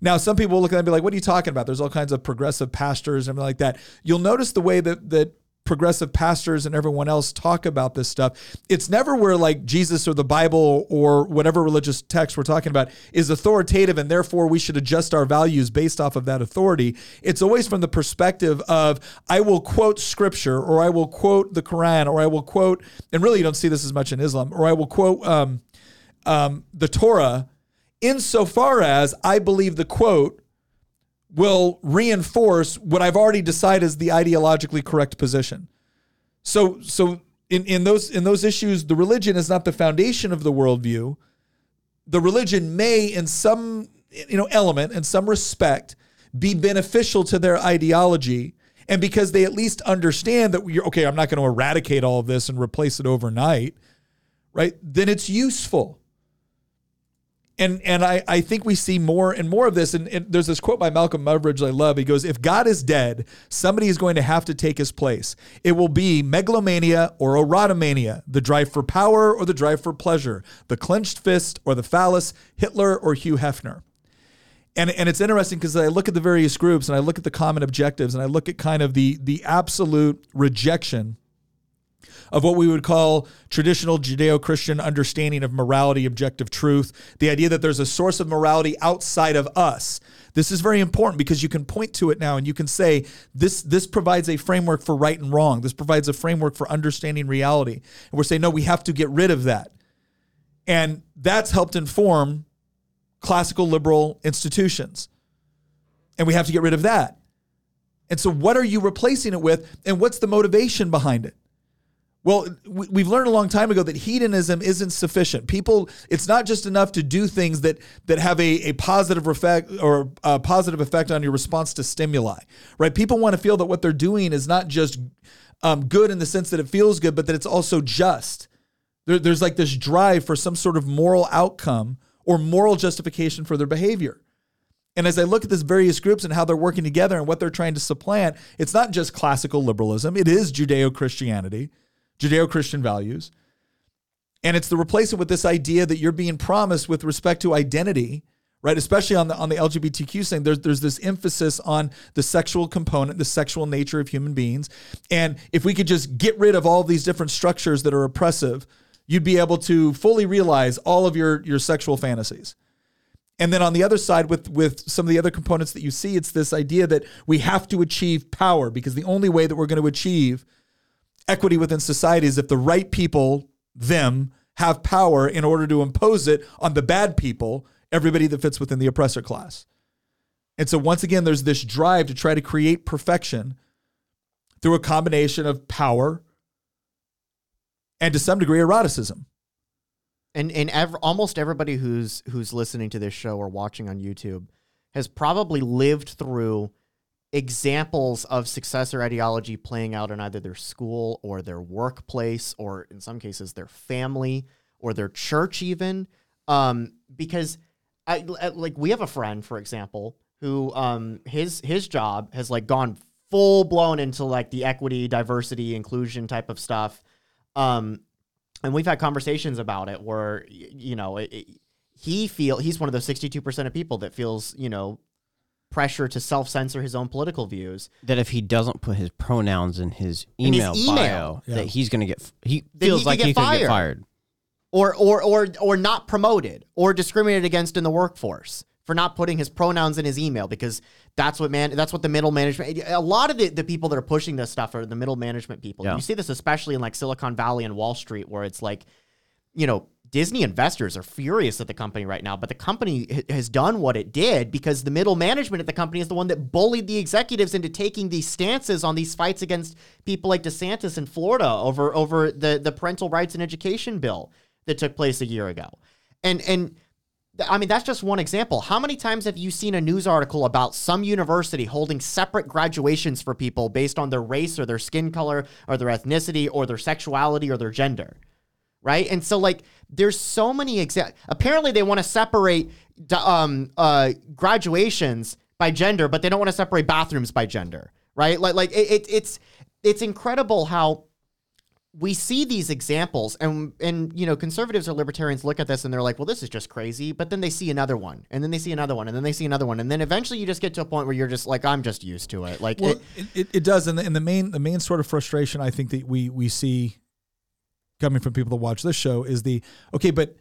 Now, some people will look at it and be like, "What are you talking about?" There's all kinds of progressive pastors and like that. You'll notice the way that that progressive pastors and everyone else talk about this stuff, it's never where like Jesus or the Bible or whatever religious text we're talking about is authoritative and therefore we should adjust our values based off of that authority. It's always from the perspective of I will quote scripture or I will quote the Quran or I will quote, and really you don't see this as much in Islam, or I will quote um, um, the Torah insofar as I believe the quote will reinforce what I've already decided is the ideologically correct position. So so in, in those in those issues, the religion is not the foundation of the worldview. The religion may, in some you know element, in some respect, be beneficial to their ideology. And because they at least understand that you're okay, I'm not going to eradicate all of this and replace it overnight, right? Then it's useful and and I, I think we see more and more of this. And, and, there's this quote by Malcolm Muggeridge I love. He goes, "If God is dead, somebody is going to have to take his place. It will be megalomania or erotomania, the drive for power or the drive for pleasure, the clenched fist or the phallus, Hitler or Hugh Hefner." And, and it's interesting because I look at the various groups and I look at the common objectives and I look at kind of the the absolute rejection of what we would call traditional Judeo Christian understanding of morality, objective truth, the idea that there's a source of morality outside of us. This is very important because you can point to it now and you can say this this provides a framework for right and wrong. This provides a framework for understanding reality. And we're saying no, we have to get rid of that. And that's helped inform classical liberal institutions. And we have to get rid of that. And so what are you replacing it with and what's the motivation behind it? Well, we've learned a long time ago that hedonism isn't sufficient. People, it's not just enough to do things that that have a, a positive effect or a positive effect on your response to stimuli, right? People want to feel that what they're doing is not just um, good in the sense that it feels good, but that it's also just. There, there's like this drive for some sort of moral outcome or moral justification for their behavior. And as I look at these various groups and how they're working together and what they're trying to supplant, it's not just classical liberalism, it is Judeo Christianity. Judeo Christian values. And it's the replacement with this idea that you're being promised with respect to identity, right? Especially on the on the LGBTQ thing, there's there's this emphasis on the sexual component, the sexual nature of human beings. And if we could just get rid of all these different structures that are oppressive, you'd be able to fully realize all of your your sexual fantasies. And then on the other side, with with some of the other components that you see, it's this idea that we have to achieve power because the only way that we're going to achieve equity within society is if the right people, them, have power in order to impose it on the bad people, everybody that fits within the oppressor class. And so, once again, there's this drive to try to create perfection through a combination of power and to some degree eroticism. And and ev- almost everybody who's who's listening to this show or watching on YouTube has probably lived through examples of successor ideology playing out in either their school or their workplace or in some cases their family or their church even. Um, because I, like we have a friend for example who um, his his job has like gone full blown into like the equity diversity inclusion type of stuff. Um, and we've had conversations about it where you know it, it, he feel he's one of those 62% of people that feels you know pressure to self censor his own political views. That if he doesn't put his pronouns in his email, in his email bio, yeah. that he's going to get he That feels he like get he could fired. get fired. Or or or or not promoted or discriminated against in the workforce for not putting his pronouns in his email because that's what man that's what the middle management a lot of the, the people that are pushing this stuff are the middle management people. Yeah. You see this especially in like Silicon Valley and Wall Street where it's like you know Disney investors are furious at the company right now, but the company has done what it did because the middle management at the company is the one that bullied the executives into taking these stances on these fights against people like DeSantis in Florida over over the the parental rights and education bill that took place a year ago. And and I mean that's just one example. How many times have you seen a news article about some university holding separate graduations for people based on their race or their skin color or their ethnicity or their sexuality or their gender? Right? And so like there's so many exa- apparently they want to separate um uh graduations by gender, but they don't want to separate bathrooms by gender, right? Like like it, it it's it's incredible how we see these examples and and you know conservatives or libertarians look at this and they're like well this is just crazy but then they see another one and then they see another one and then they see another one and then eventually you just get to a point where you're just like i'm just used to it like Well, it, it, it, it does, and the, and the main the main sort of frustration I think that we we see coming from people that watch this show is the okay, but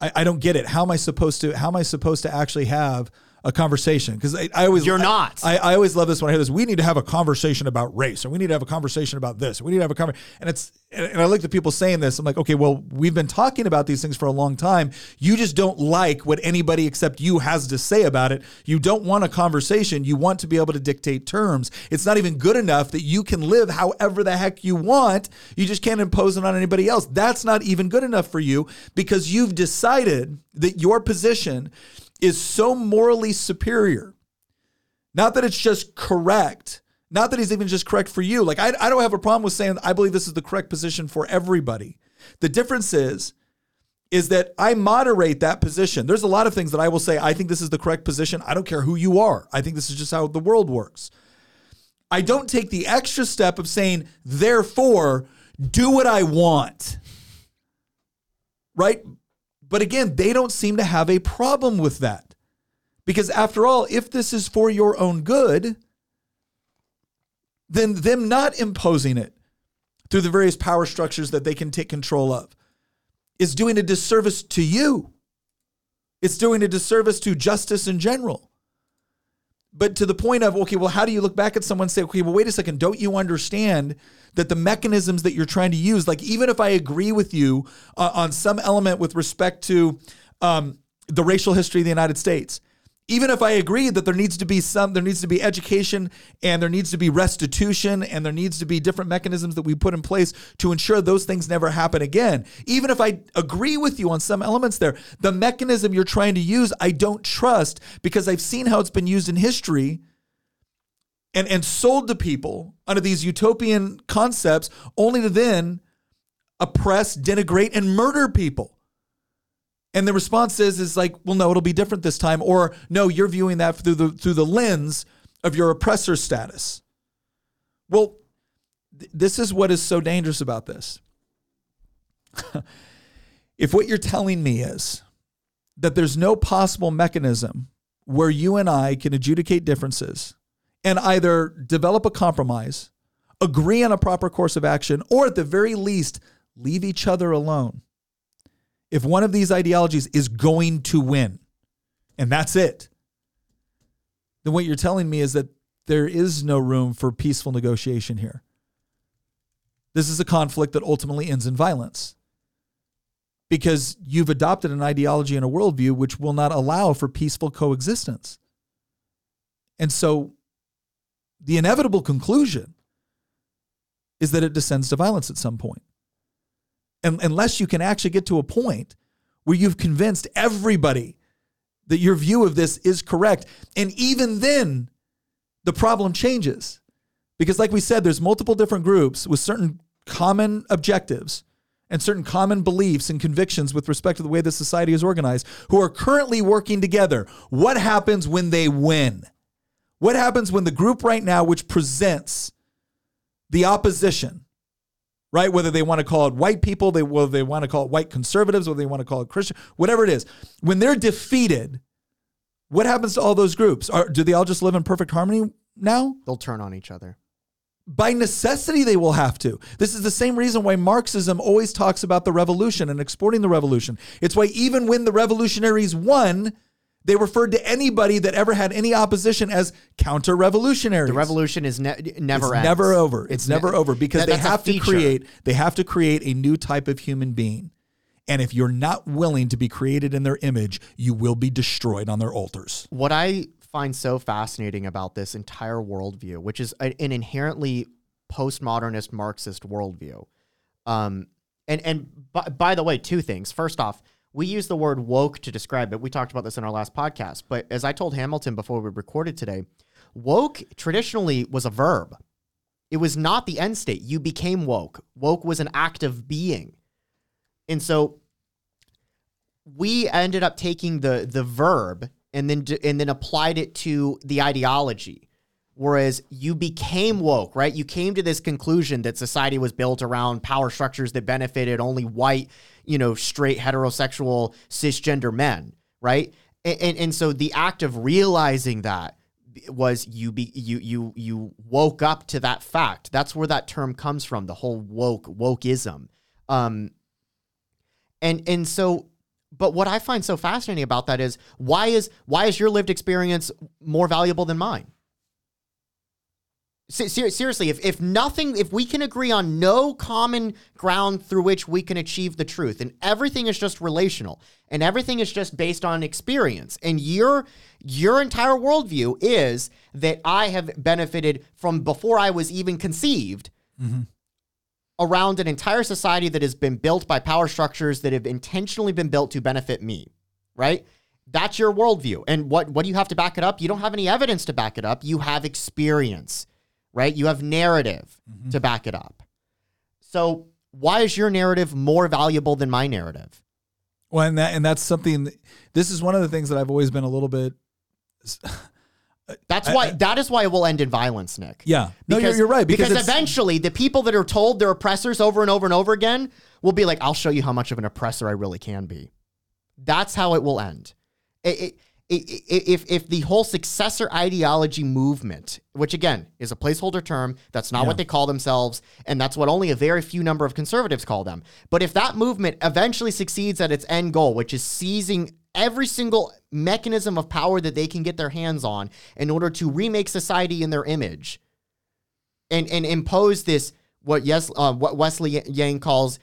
I, I don't get it. How am I supposed to? How am I supposed to actually have a conversation? Because I, I always You're not. I, I always love this when I hear this. We need to have a conversation about race, or we need to have a conversation about this. We need to have a conversation, and it's and and I look at people saying this. I'm like, okay, well, we've been talking about these things for a long time. You just don't like what anybody except you has to say about it. You don't want a conversation. You want to be able to dictate terms. It's not even good enough that you can live however the heck you want. You just can't impose it on anybody else. That's not even good enough for you because you've decided that your position is so morally superior. Not that it's just correct. Not that he's even just correct for you. Like, I, I don't have a problem with saying I believe this is the correct position for everybody. The difference is, is that I moderate that position. There's a lot of things that I will say, I think this is the correct position. I don't care who you are. I think this is just how the world works. I don't take the extra step of saying, therefore, do what I want. Right? But again, they don't seem to have a problem with that. Because after all, if this is for your own good, then them not imposing it through the various power structures that they can take control of is doing a disservice to you. It's doing a disservice to justice in general. But to the point of, okay, well, how do you look back at someone and say, okay, well, wait a second, don't you understand that the mechanisms that you're trying to use, like even if I agree with you uh, on some element with respect to um, the racial history of the United States, even if I agree that there needs to be some, there needs to be education and there needs to be restitution and there needs to be different mechanisms that we put in place to ensure those things never happen again. Even if I agree with you on some elements there, the mechanism you're trying to use, I don't trust because I've seen how it's been used in history and, and sold to people under these utopian concepts only to then oppress, denigrate, and murder people. And the response is is like, well, no, it'll be different this time, or no, you're viewing that through the through the lens of your oppressor status. Well, th- this is what is so dangerous about this. if what you're telling me is that there's no possible mechanism where you and I can adjudicate differences and either develop a compromise, agree on a proper course of action, or at the very least, leave each other alone if one of these ideologies is going to win, and that's it, then what you're telling me is that there is no room for peaceful negotiation here. This is a conflict that ultimately ends in violence because you've adopted an ideology and a worldview which will not allow for peaceful coexistence. And so the inevitable conclusion is that it descends to violence at some point un- unless you can actually get to a point where you've convinced everybody that your view of this is correct. And even then, the problem changes. Because, like we said, there's multiple different groups with certain common objectives and certain common beliefs and convictions with respect to the way the society is organized who are currently working together. What happens when they win? What happens when the group right now, which presents the opposition, right? Whether they want to call it white people, they whether they want to call it white conservatives, whether they want to call it Christian, whatever it is. When they're defeated, what happens to all those groups? Are, do they all just live in perfect harmony now? They'll turn on each other. By necessity, they will have to. This is the same reason why Marxism always talks about the revolution and exporting the revolution. It's why even when the revolutionaries won, they referred to anybody that ever had any opposition as counter revolutionary. The revolution is ne- never never over. It's, It's never ne- over because that- they have to create they have to create a new type of human being. And if you're not willing to be created in their image, you will be destroyed on their altars. What I find so fascinating about this entire worldview, which is a- an inherently postmodernist Marxist worldview, um, and and by, by the way, two things. First off, we use the word woke to describe it. We talked about this in our last podcast, but as I told Hamilton before we recorded today, woke traditionally was a verb. It was not the end state. You became woke. Woke was an act of being. And so we ended up taking the the verb and then and then applied it to the ideology. Whereas you became woke, right? You came to this conclusion that society was built around power structures that benefited only white, you know, straight heterosexual cisgender men, right? And and, and so the act of realizing that was you be you you you woke up to that fact. That's where that term comes from, the whole woke wokeism. Um and and so but what I find so fascinating about that is why is why is your lived experience more valuable than mine? Ser- seriously, if, if nothing, if we can agree on no common ground through which we can achieve the truth, and everything is just relational, and everything is just based on experience, and your your entire worldview is that I have benefited from before I was even conceived mm-hmm. around an entire society that has been built by power structures that have intentionally been built to benefit me, right? That's your worldview. And what, what do you have to back it up? You don't have any evidence to back it up. You have experience, right? You have narrative mm-hmm. to back it up. So why is your narrative more valuable than my narrative? Well, and that and that's something. This is one of the things that I've always been a little bit. That's why I- that is why it will end in violence, Nick. Yeah, no, you're, you're right Because, because, eventually, the people that are told they're oppressors over and over and over again will be like, "I'll show you how much of an oppressor I really can be." That's how it will end. It, it- if if the whole successor ideology movement, which again is a placeholder term, that's not Yeah. what they call themselves, and that's what only a very few number of conservatives call them. But if that movement eventually succeeds at its end goal, which is seizing every single mechanism of power that they can get their hands on in order to remake society in their image, and and impose this what yes uh, what Wesley Yang calls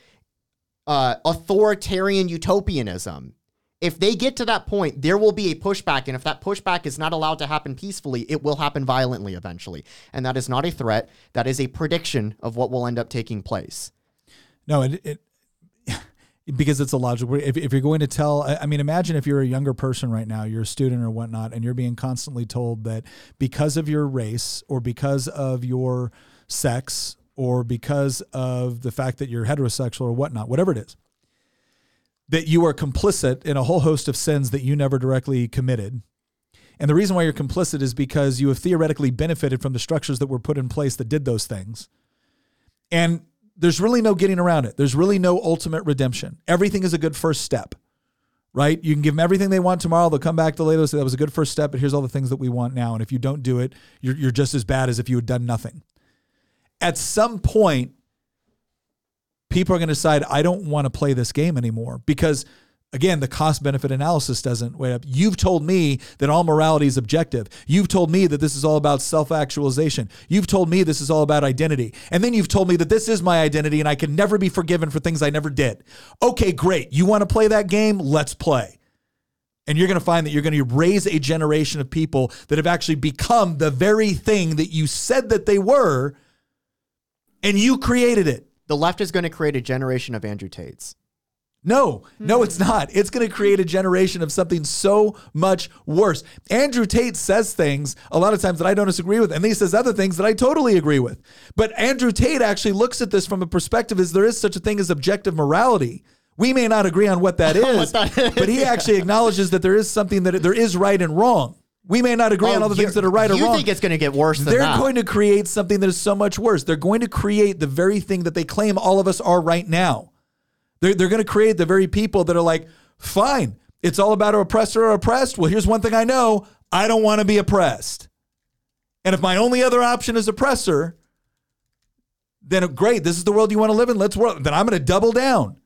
uh, authoritarian utopianism. If they get to that point, there will be a pushback, and if that pushback is not allowed to happen peacefully, it will happen violently eventually. And that is not a threat; that is a prediction of what will end up taking place. No, it, it because it's a logical. If, if you're going to tell, I I mean, imagine if you're a younger person right now, you're a student or whatnot, and you're being constantly told that because of your race or because of your sex or because of the fact that you're heterosexual or whatnot, whatever it is, that you are complicit in a whole host of sins that you never directly committed. And the reason why you're complicit is because you have theoretically benefited from the structures that were put in place that did those things. And there's really no getting around it. There's really no ultimate redemption. Everything is a good first step, right? You can give them everything they want tomorrow. They'll come back to later and say that was a good first step, but here's all the things that we want now. And if you don't do it, you're, you're just as bad as if you had done nothing. At some point, people are going to decide, I don't want to play this game anymore because again, the cost benefit analysis doesn't weigh up. You've told me that all morality is objective. You've told me that this is all about self actualization. You've told me this is all about identity. And then you've told me that this is my identity and I can never be forgiven for things I never did. Okay, great. You want to play that game? Let's play. And you're going to find that you're going to raise a generation of people that have actually become the very thing that you said that they were, and you created it. The left is going to create a generation of Andrew Tates. No, no, it's hmm. not. It's going to create a generation of something so much worse. Andrew Tate says things a lot of times that I don't disagree with, and he says other things that I totally agree with. But Andrew Tate actually looks at this from a perspective as there is such a thing as objective morality. We may not agree on what that is, that is, but he actually acknowledges that there is something that there is right and wrong. We may not agree on all the Oh, things that are right or wrong. you think it's going to get worse than They're that? going to create something that is so much worse. They're going to create the very thing that they claim all of us are right now. They're, they're going to create the very people that are like, fine, it's all about oppressor or oppressed. Well, here's one thing I know I don't want to be oppressed. And if my only other option is oppressor, then great, this is the world you want to live in. Let's work. Then I'm going to double down.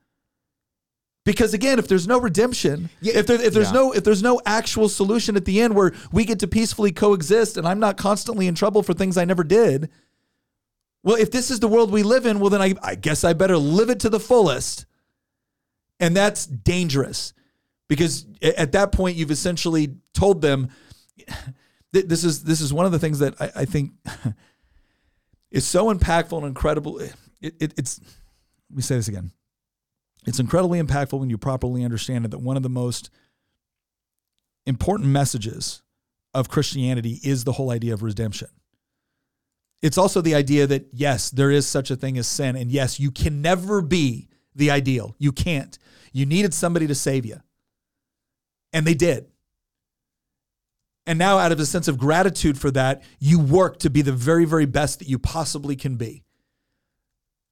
Because again, if there's no redemption, if there, if there's Yeah. no if there's no actual solution at the end where we get to peacefully coexist, and I'm not constantly in trouble for things I never did, well, if this is the world we live in, well, then I, I guess I better live it to the fullest. And that's dangerous because at that point, you've essentially told them th- this is this is one of the things that I, I think is so impactful and incredible. It, it, it's let me say this again. It's incredibly impactful when you properly understand it that one of the most important messages of Christianity is the whole idea of redemption. It's also the idea that, yes, there is such a thing as sin. And yes, you can never be the ideal. You can't. You needed somebody to save you. And they did. And now, out of a sense of gratitude for that, you work to be the very, very best that you possibly can be.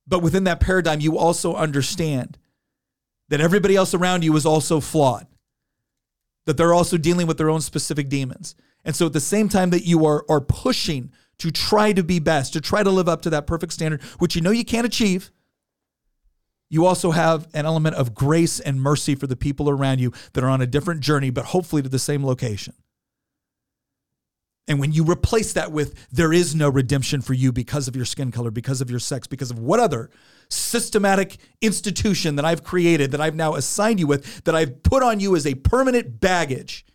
But within that paradigm, you also understand that everybody else around you is also flawed, that they're also dealing with their own specific demons. And so, at the same time that you are, are pushing to try to be best, to try to live up to that perfect standard, which you know you can't achieve, you also have an element of grace and mercy for the people around you that are on a different journey, but hopefully to the same location. And when you replace that with there is no redemption for you because of your skin color, because of your sex, because of what other systematic institution that I've created, that I've now assigned you with, that I've put on you as a permanent baggage,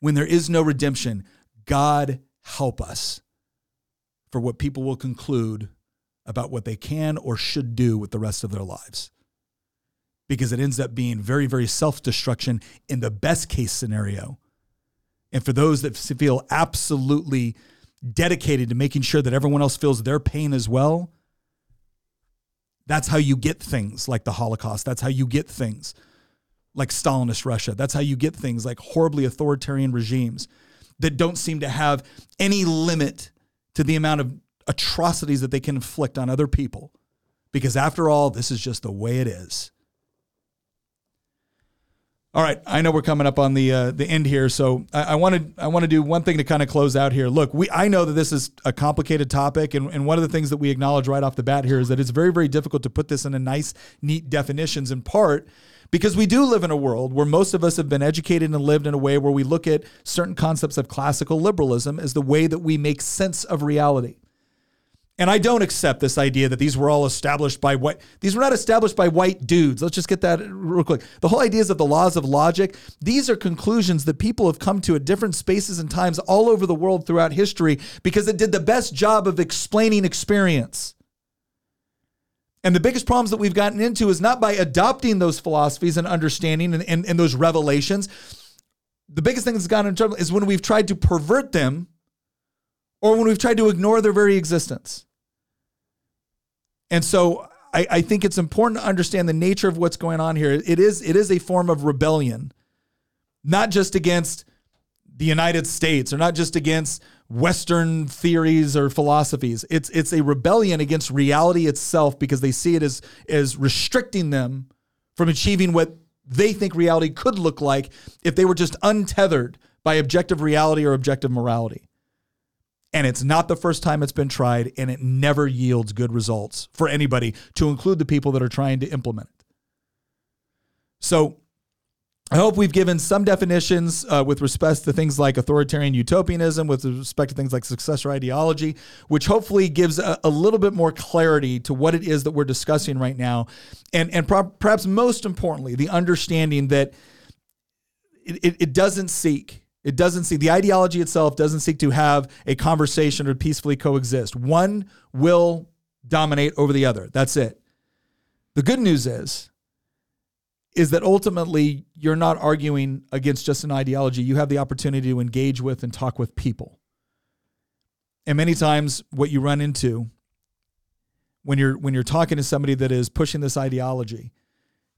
when there is no redemption, God help us for what people will conclude about what they can or should do with the rest of their lives. Because it ends up being very, very self destruction in the best case scenario. And for those that feel absolutely dedicated to making sure that everyone else feels their pain as well, that's how you get things like the Holocaust. That's how you get things like Stalinist Russia. That's how you get things like horribly authoritarian regimes that don't seem to have any limit to the amount of atrocities that they can inflict on other people. Because after all, this is just the way it is. All right, I know we're coming up on the uh, the end here, so I want to I want to do one thing to kind of close out here. Look, we I know that this is a complicated topic, and, and one of the things that we acknowledge right off the bat here is that it's very very difficult to put this in a nice neat definitions. In part because we do live in a world where most of us have been educated and lived in a way where we look at certain concepts of classical liberalism as the way that we make sense of reality. And I don't accept this idea that these were all established by white. These were not established by white dudes. Let's just get that real quick. The whole idea is that the laws of logic, these are conclusions that people have come to at different spaces and times all over the world throughout history because it did the best job of explaining experience. And the biggest problems that we've gotten into is not by adopting those philosophies and understanding and, and, and those revelations. The biggest thing that's gotten in trouble is when we've tried to pervert them or when we've tried to ignore their very existence. And so I, I, think it's important to understand the nature of what's going on here. It is it is a form of rebellion, not just against the United States or not just against Western theories or philosophies. It's it's a rebellion against reality itself because they see it as as restricting them from achieving what they think reality could look like if they were just untethered by objective reality or objective morality. And it's not the first time it's been tried, and it never yields good results for anybody, to include the people that are trying to implement it. So I hope we've given some definitions uh, with respect to things like authoritarian utopianism, with respect to things like successor ideology, which hopefully gives a, a little bit more clarity to what it is that we're discussing right now. And, and pro- perhaps most importantly, the understanding that it, it, it doesn't seek it doesn't seek, the ideology itself doesn't seek to have a conversation or peacefully coexist. One will dominate over the other. That's it. The good news is, is that ultimately you're not arguing against just an ideology. You have the opportunity to engage with and talk with people. And many times what you run into when you're when you're talking to somebody that is pushing this ideology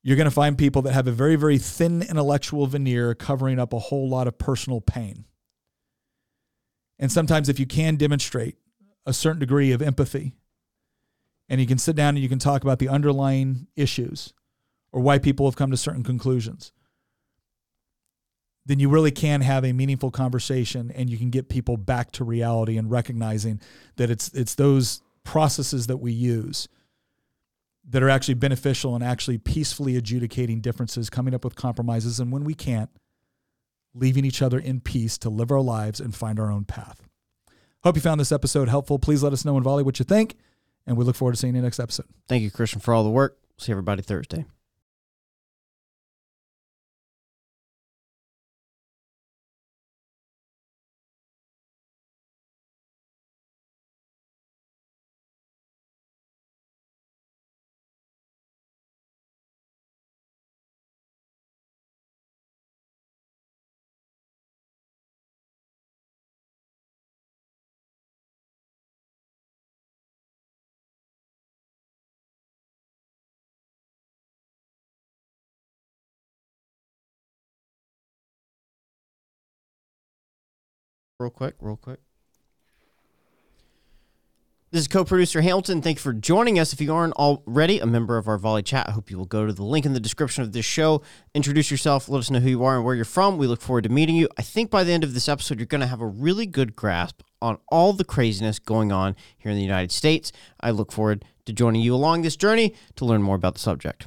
you're going to find people that have a very, very thin intellectual veneer covering up a whole lot of personal pain. And sometimes, if you can demonstrate a certain degree of empathy, and you can sit down and you can talk about the underlying issues or why people have come to certain conclusions, then you really can have a meaningful conversation and you can get people back to reality and recognizing that it's it's those processes that we use that are actually beneficial and actually peacefully adjudicating differences, coming up with compromises, and when we can't, leaving each other in peace to live our lives and find our own path. Hope you found this episode helpful. Please let us know in Volley what you think, and we look forward to seeing you next episode. Thank you, Christian, for all the work. See everybody Thursday. Real quick, real quick. This is co-producer Hamilton. Thank you for joining us. If you aren't already a member of our Volley Chat, I hope you will go to the link in the description of this show. Introduce yourself, let us know who you are and where you're from. We look forward to meeting you. I think by the end of this episode, you're going to have a really good grasp on all the craziness going on here in the United States. I look forward to joining you along this journey to learn more about the subject.